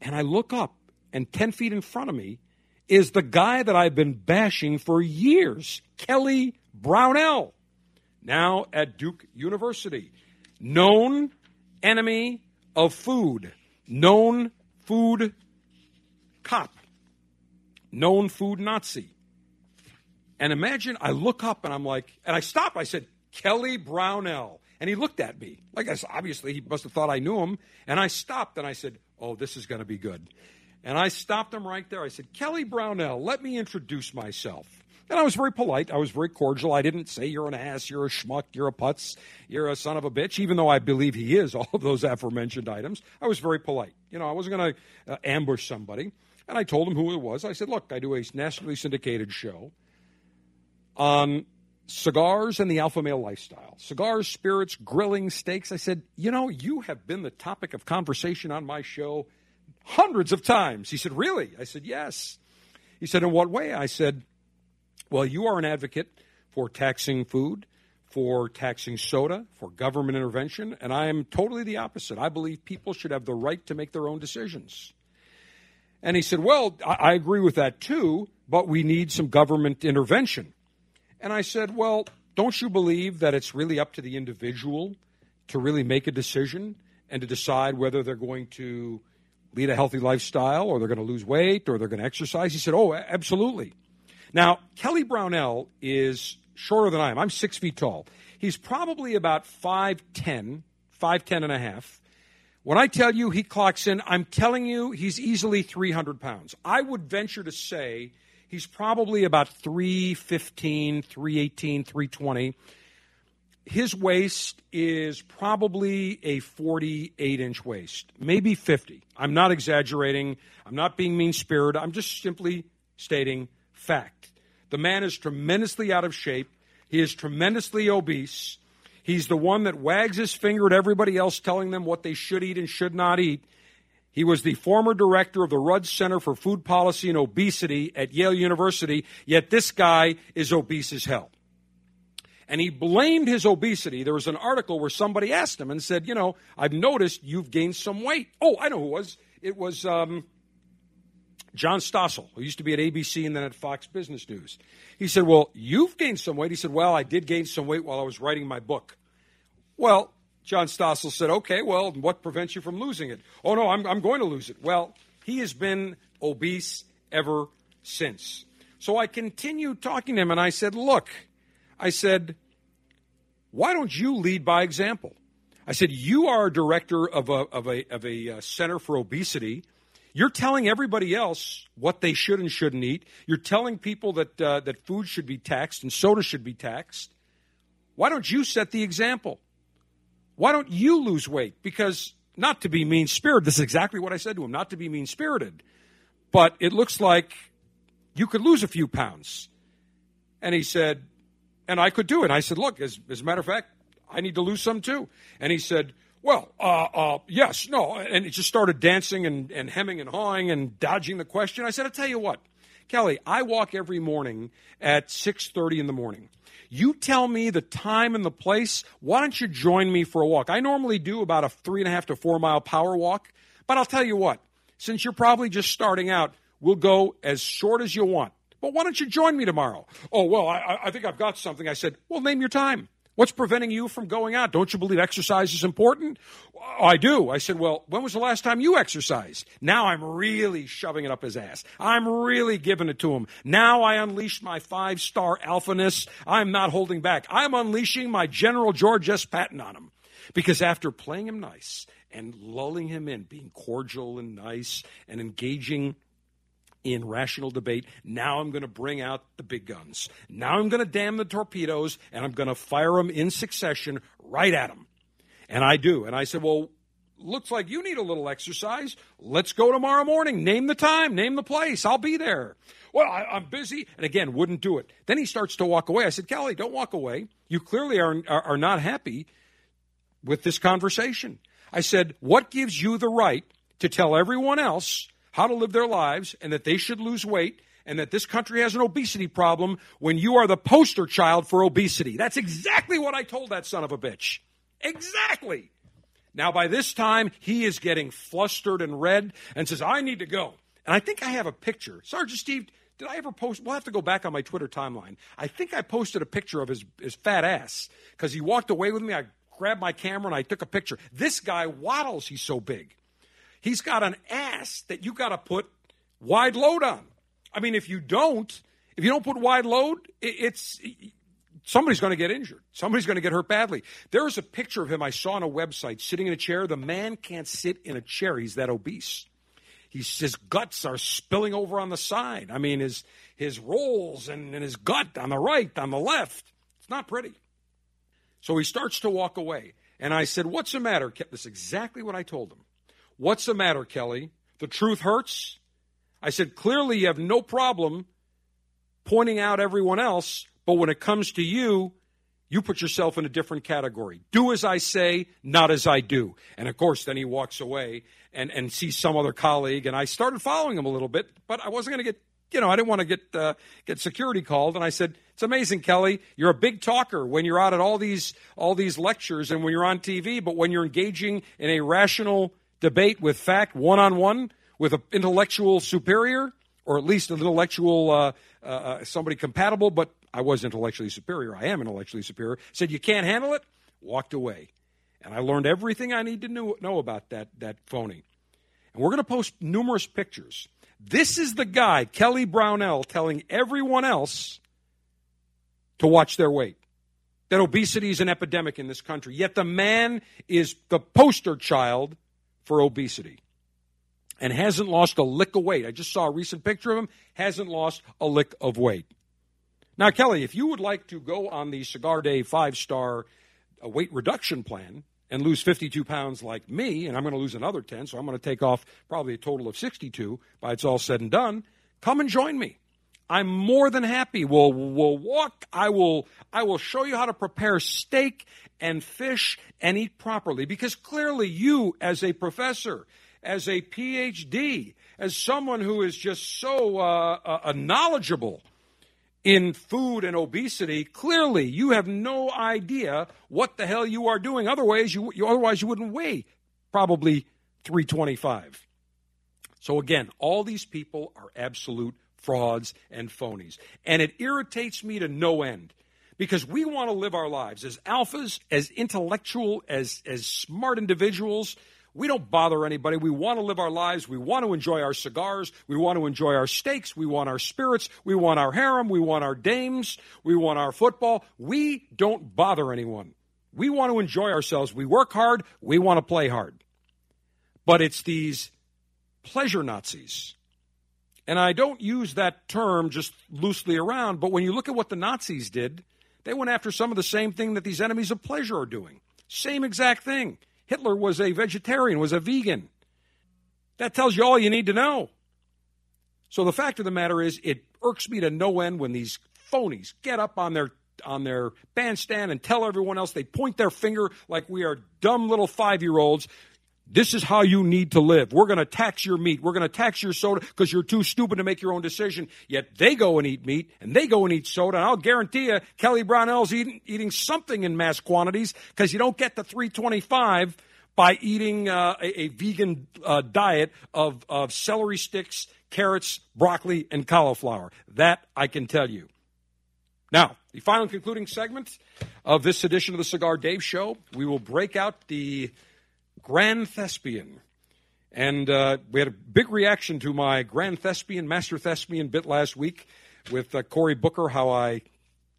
and I look up, and 10 feet in front of me is the guy that I've been bashing for years, Kelly Brownell, now at Duke University, known enemy of food, known food cop, known food Nazi. And imagine I look up and I'm like, and I stop. I said, Kelly Brownell. And he looked at me. Like I said, obviously he must have thought I knew him. And I stopped and I said, Oh, this is going to be good. And I stopped him right there. I said, Kelly Brownell, let me introduce myself. And I was very polite. I was very cordial. I didn't say you're an ass, you're a schmuck, you're a putz, you're a son of a bitch, even though I believe he is (laughs) all of those aforementioned items. I was very polite. You know, I wasn't going to uh, ambush somebody. And I told him who it was. I said, look, I do a nationally syndicated show on cigars and the alpha male lifestyle. Cigars, spirits, grilling, steaks. I said, you know, you have been the topic of conversation on my show hundreds of times. He said, really? I said, yes. He said, in what way? I said, Well, you are an advocate for taxing food, for taxing soda, for government intervention, and I am totally the opposite. I believe people should have the right to make their own decisions. And he said, Well, I, agree with that too, but we need some government intervention. And I said, Well, don't you believe that it's really up to the individual to really make a decision and to decide whether they're going to lead a healthy lifestyle or they're going to lose weight or they're going to exercise? He said, Oh, absolutely. Now, Kelly Brownell is shorter than I am. I'm six feet tall. He's probably about 5'10, 5'10 and a half. When I tell you he clocks in, I'm telling you he's easily 300 pounds. I would venture to say he's probably about 315, 318, 320. His waist is probably a 48 inch waist, maybe 50. I'm not exaggerating. I'm not being mean spirited. I'm just simply stating fact. The man is tremendously out of shape. He is tremendously obese. He's the one that wags his finger at everybody else, telling them what they should eat and should not eat. He was the former director of the Rudd Center for Food Policy and Obesity at Yale University, yet this guy is obese as hell. And he blamed his obesity. There was an article where somebody asked him and said, You know, I've noticed you've gained some weight. Oh, I know who it was. It was um, John Stossel, who used to be at ABC and then at Fox Business News. He said, Well, you've gained some weight. He said, Well, I did gain some weight while I was writing my book. Well, John Stossel said, Okay, well, what prevents you from losing it? Oh, no, I'm, I'm going to lose it. Well, he has been obese ever since. So I continued talking to him and I said, Look, I said, why don't you lead by example? I said, You are a director of a, of a, of a uh, center for obesity. You're telling everybody else what they should and shouldn't eat. You're telling people that, uh, that food should be taxed and soda should be taxed. Why don't you set the example? Why don't you lose weight? Because, not to be mean spirited, this is exactly what I said to him, not to be mean spirited, but it looks like you could lose a few pounds. And he said, and I could do it. I said, look, as, as a matter of fact, I need to lose some too. And he said, well, uh, uh, yes, no. And he just started dancing and, and hemming and hawing and dodging the question. I said, I'll tell you what, Kelly, I walk every morning at 6.30 in the morning. You tell me the time and the place. Why don't you join me for a walk? I normally do about a three and a half to four mile power walk. But I'll tell you what, since you're probably just starting out, we'll go as short as you want. But why don't you join me tomorrow? Oh, well, I, I think I've got something. I said, well, name your time. What's preventing you from going out? Don't you believe exercise is important? I do. I said, well, when was the last time you exercised? Now I'm really shoving it up his ass. I'm really giving it to him. Now I unleash my five star alphaness. I'm not holding back. I'm unleashing my General George S. Patton on him. Because after playing him nice and lulling him in, being cordial and nice and engaging in rational debate. Now I'm going to bring out the big guns. Now I'm going to damn the torpedoes and I'm going to fire them in succession right at them. And I do. And I said, well, looks like you need a little exercise. Let's go tomorrow morning. Name the time, name the place. I'll be there. Well, I, am busy. And again, wouldn't do it. Then he starts to walk away. I said, Kelly, don't walk away. You clearly are, are, are not happy with this conversation. I said, what gives you the right to tell everyone else how to live their lives and that they should lose weight and that this country has an obesity problem when you are the poster child for obesity. That's exactly what I told that son of a bitch. Exactly. Now, by this time, he is getting flustered and red and says, I need to go. And I think I have a picture. Sergeant Steve, did I ever post? We'll have to go back on my Twitter timeline. I think I posted a picture of his, his fat ass because he walked away with me. I grabbed my camera and I took a picture. This guy waddles, he's so big. He's got an ass that you got to put wide load on. I mean, if you don't, if you don't put wide load, it's somebody's going to get injured. Somebody's going to get hurt badly. There is a picture of him I saw on a website sitting in a chair. The man can't sit in a chair. He's that obese. He's, his guts are spilling over on the side. I mean, his his rolls and, and his gut on the right, on the left. It's not pretty. So he starts to walk away. And I said, What's the matter? This is exactly what I told him. What's the matter, Kelly? The truth hurts? I said, Clearly, you have no problem pointing out everyone else, but when it comes to you, you put yourself in a different category. Do as I say, not as I do. And of course, then he walks away and, and sees some other colleague. And I started following him a little bit, but I wasn't going to get you know, I didn't want to get uh, get security called, and I said, "It's amazing, Kelly. You're a big talker when you're out at all these all these lectures and when you're on TV, but when you're engaging in a rational debate with fact, one on one with an intellectual superior, or at least an intellectual uh, uh, somebody compatible, but I was intellectually superior. I am intellectually superior. Said you can't handle it. Walked away, and I learned everything I need to know, know about that that phony. And we're going to post numerous pictures. This is the guy, Kelly Brownell, telling everyone else to watch their weight. That obesity is an epidemic in this country. Yet the man is the poster child for obesity and hasn't lost a lick of weight. I just saw a recent picture of him, hasn't lost a lick of weight. Now, Kelly, if you would like to go on the Cigar Dave five star uh, weight reduction plan and lose 52 pounds like me, and I'm going to lose another 10, so I'm going to take off probably a total of 62 by it's all said and done, come and join me. I'm more than happy. We'll, we'll walk. I will, I will show you how to prepare steak and fish and eat properly because clearly you, as a professor, as a PhD, as someone who is just so uh, uh, knowledgeable in food and obesity, clearly you have no idea what the hell you are doing. Otherwise, you, you otherwise you wouldn't weigh probably 325. So again, all these people are absolute frauds and phonies. And it irritates me to no end because we want to live our lives as alphas, as intellectual, as, as smart individuals. We don't bother anybody. We want to live our lives. We want to enjoy our cigars. We want to enjoy our steaks. We want our spirits. We want our harem. We want our dames. We want our football. We don't bother anyone. We want to enjoy ourselves. We work hard. We want to play hard. But it's these pleasure Nazis and I don't use that term just loosely around, but when you look at what the Nazis did, they went after some of the same thing that these enemies of pleasure are doing. Same exact thing. Hitler was a vegetarian, was a vegan. That tells you all you need to know. So the fact of the matter is, it irks me to no end when these phonies get up on their on their bandstand and tell everyone else they point their finger like we are dumb little five year olds this is how you need to live. We're going to tax your meat. We're going to tax your soda because you're too stupid to make your own decision. Yet they go and eat meat and they go and eat soda. And I'll guarantee you, Kelly Brownell's eating, eating something in mass quantities because you don't get the 325 by eating uh, a, a, vegan uh, diet of, of celery sticks, carrots, broccoli, and cauliflower. That I can tell you. Now, the final concluding segment of this edition of the Cigar Dave Show, we will break out the Grand Thespian. And uh, we had a big reaction to my Grand Thespian, Master Thespian bit last week with uh, Cory Booker, how I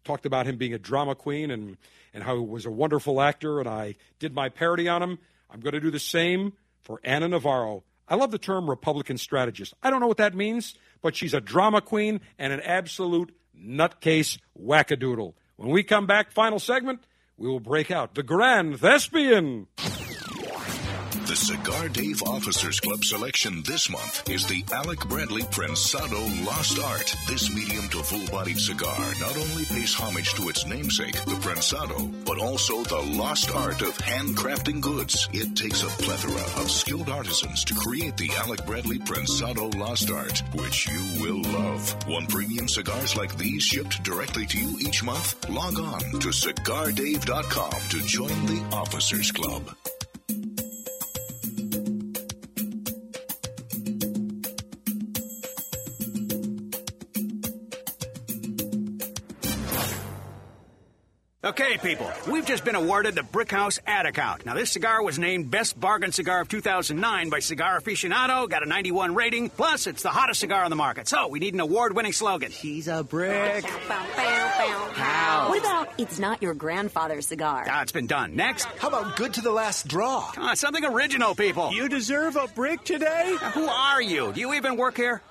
talked about him being a drama queen and, and how he was a wonderful actor, and I did my parody on him. I'm going to do the same for Ana Navarro. I love the term Republican strategist. I don't know what that means, but she's a drama queen and an absolute nutcase wackadoodle. When we come back, final segment, we will break out the Grand Thespian. The Cigar Dave Officers Club selection this month is the Alec Bradley Prensado Lost Art. This medium to full bodied cigar not only pays homage to its namesake, the Prensado, but also the lost art of handcrafting goods. It takes a plethora of skilled artisans to create the Alec Bradley Prensado Lost Art, which you will love. Want premium cigars like these shipped directly to you each month? Log on to cigardave.com to join the Officers Club. Okay, people, we've just been awarded the Brickhouse ad account. Now, this cigar was named Best Bargain Cigar of 2009 by Cigar Aficionado, got a 91 rating, plus it's the hottest cigar on the market. So, we need an award winning slogan. He's a brick. How? What about it's not your grandfather's cigar? Ah, it's been done. Next. How about good to the last draw? Come on, something original, people. You deserve a brick today? Now, who are you? Do you even work here?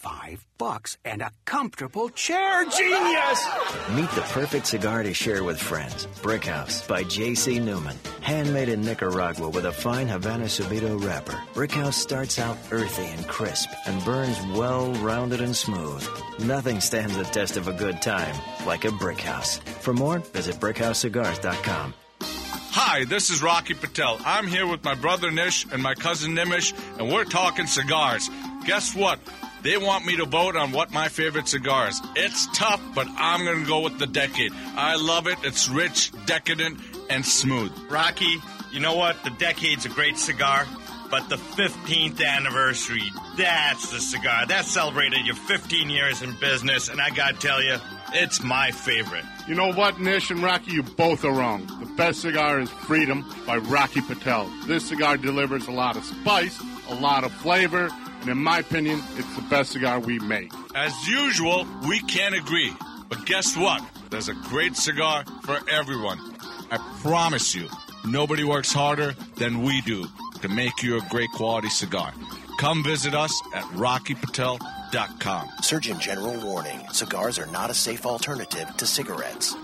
Five bucks and a comfortable chair. Genius! Meet the perfect cigar to share with friends. Brickhouse by J.C. Newman. Handmade in Nicaragua with a fine Havana Subito wrapper. Brickhouse starts out earthy and crisp and burns well rounded and smooth. Nothing stands the test of a good time like a Brickhouse. For more, visit BrickhouseCigars.com. Hi, this is Rocky Patel. I'm here with my brother Nish and my cousin Nimish, and we're talking cigars. Guess what? They want me to vote on what my favorite cigar is. It's tough, but I'm going to go with the Decade. I love it. It's rich, decadent, and smooth. Rocky, you know what? The Decade's a great cigar, but the 15th anniversary, that's the cigar. That celebrated your 15 years in business, and I gotta tell you, it's my favorite. You know what, Nish and Rocky, you both are wrong. The best cigar is Freedom by Rocky Patel. This cigar delivers a lot of spice, a lot of flavor, and in my opinion, it's the best cigar we make. As usual, we can't agree. But guess what? There's a great cigar for everyone. I promise you, nobody works harder than we do to make you a great quality cigar. Come visit us at rockypatel.com. Surgeon General warning cigars are not a safe alternative to cigarettes.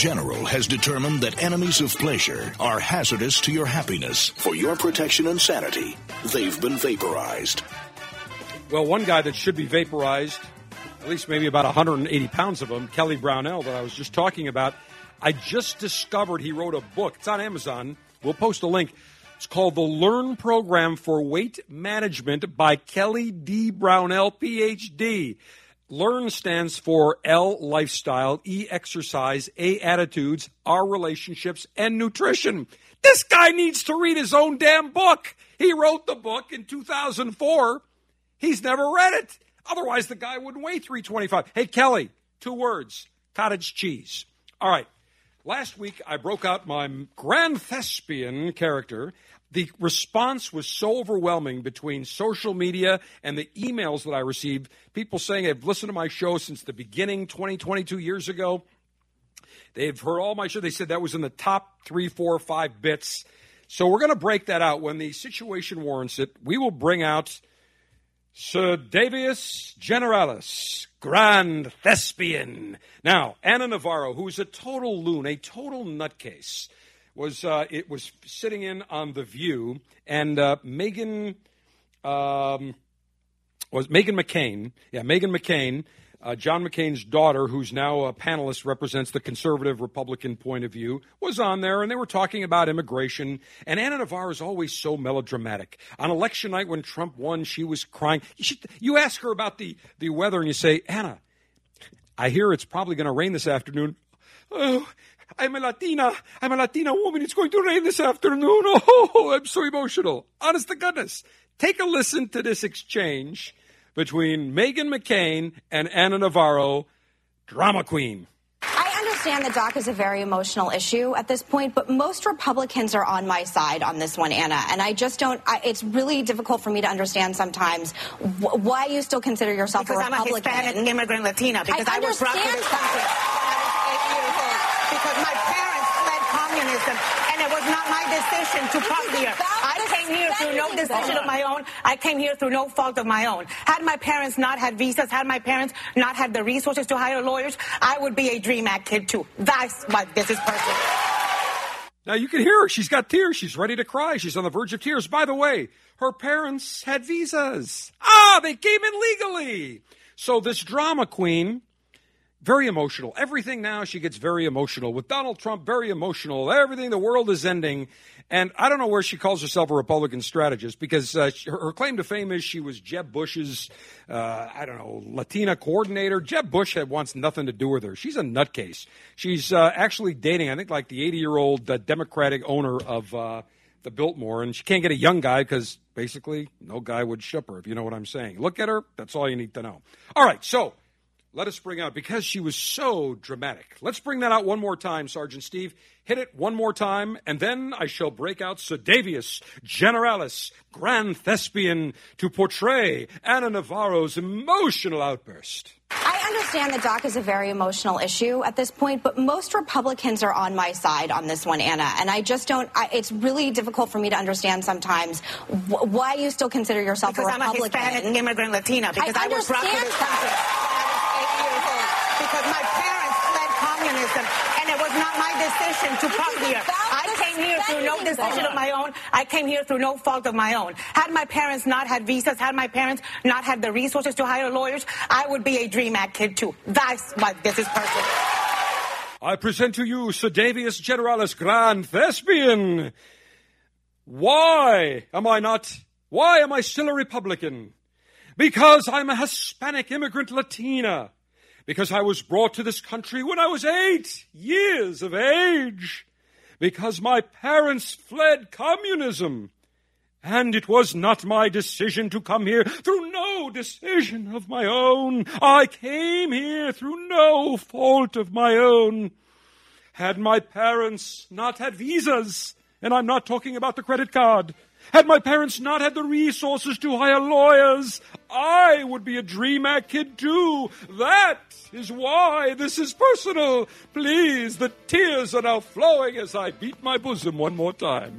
General has determined that enemies of pleasure are hazardous to your happiness. For your protection and sanity, they've been vaporized. Well, one guy that should be vaporized, at least maybe about 180 pounds of them, Kelly Brownell, that I was just talking about, I just discovered he wrote a book. It's on Amazon. We'll post a link. It's called The Learn Program for Weight Management by Kelly D. Brownell, PhD. Learn stands for L lifestyle, E exercise, A attitudes, R relationships, and nutrition. This guy needs to read his own damn book. He wrote the book in 2004. He's never read it. Otherwise, the guy wouldn't weigh 325. Hey, Kelly, two words cottage cheese. All right. Last week, I broke out my grand thespian character. The response was so overwhelming between social media and the emails that I received. People saying they've listened to my show since the beginning, 20, 22 years ago. They've heard all my show. They said that was in the top three, four, five bits. So we're going to break that out. When the situation warrants it, we will bring out Sir Davius Generalis, Grand Thespian. Now, Ana Navarro, who's a total loon, a total nutcase, was uh, it was sitting in on the View, and uh, Meghan um, was Meghan McCain. Yeah, Meghan McCain, uh, John McCain's daughter, who's now a panelist, represents the conservative Republican point of view, was on there, and they were talking about immigration. And Ana Navarro is always so melodramatic. On election night when Trump won, she was crying. You, you ask her about the the weather, and you say, Ana, I hear it's probably going to rain this afternoon. Oh, I'm a Latina. I'm a Latina woman. It's going to rain this afternoon. (laughs) Oh, I'm so emotional. Honest to goodness. Take a listen to this exchange between Meghan McCain and Ana Navarro, drama queen. I understand that DACA is a very emotional issue at this point, but most Republicans are on my side on this one, Ana. And I just don't, I, it's really difficult for me to understand sometimes wh- why you still consider yourself because a I'm a Republican. Hispanic immigrant Latina. Because I, I was brought to understand this country when I was eight years old. Because my parents fled communism, and it was not my decision to come here. I came here through no decision of my own. I came here through no fault of my own. Had my parents not had visas, had my parents not had the resources to hire lawyers, I would be a Dream Act kid too. That's what this is personal. Now you can hear her. She's got tears. She's ready to cry. She's on the verge of tears. By the way, her parents had visas. Ah, they came in legally. So this drama queen, very emotional. Everything now she gets very emotional. With Donald Trump, very emotional. Everything, the world is ending. And I don't know where she calls herself a Republican strategist because uh, she- her, claim to fame is she was Jeb Bush's, uh, I don't know, Latina coordinator. Jeb Bush had wants nothing to do with her. She's a nutcase. She's uh, actually dating, I think, like the 80 year old uh, Democratic owner of uh, the Biltmore, and she can't get a young guy because basically no guy would ship her, if you know what I'm saying. Look at her. That's all you need to know. All right, so let us bring out, because she was so dramatic, let's bring that out one more time, Sergeant Steve. Hit it one more time, and then I shall break out Sir Davius Generalis, grand thespian, to portray Ana Navarro's emotional outburst. I understand the doc is a very emotional issue at this point, but most Republicans are on my side on this one, Ana. And I just don't, I, it's really difficult for me to understand sometimes wh- why you still consider yourself because a I'm a Republican. Hispanic immigrant Latina. Because I, was brought to understand this country when I was eight years old. Because my parents fled communism, and it was not my decision to come here. I came here through no decision of my own. I came here through no fault of my own. Had my parents not had visas, had my parents not had the resources to hire lawyers, I would be a Dream Act kid too. That's why this is personal. I present to you Sir Davius Generalis, grand thespian. Why am I not? Why am I still a Republican? Because I'm a Hispanic immigrant Latina. Because I was brought to this country when I was eight years of age. Because my parents fled communism. And it was not my decision to come here through no decision of my own. I came here through no fault of my own. Had my parents not had visas, and I'm not talking about the credit card, had my parents not had the resources to hire lawyers, I would be a Dream Act kid too. That is why this is personal. Please, the tears are now flowing as I beat my bosom one more time.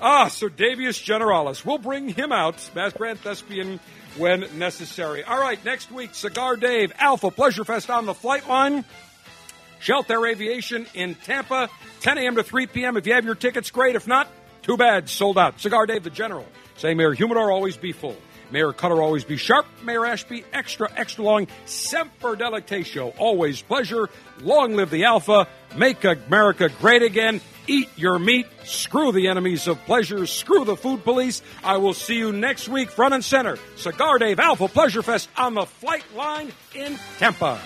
Ah, Sir Davius Generalis. We'll bring him out as Grand Thespian when necessary. All right, next week, Cigar Dave, Alpha Pleasure Fest on the flight line. Sheltair Aviation in Tampa, 10 a.m. to 3 p.m. If you have your tickets, great. If not, too bad. Sold out. Cigar Dave, the General. Say, Mayor Humidor, always be full. Mayor Cutter, always be sharp. Mayor Ashby, extra, extra long. Semper Delectatio, always pleasure. Long live the Alpha. Make America great again. Eat your meat. Screw the enemies of pleasure. Screw the food police. I will see you next week, front and center. Cigar Dave Alpha Pleasure Fest on the flight line in Tampa.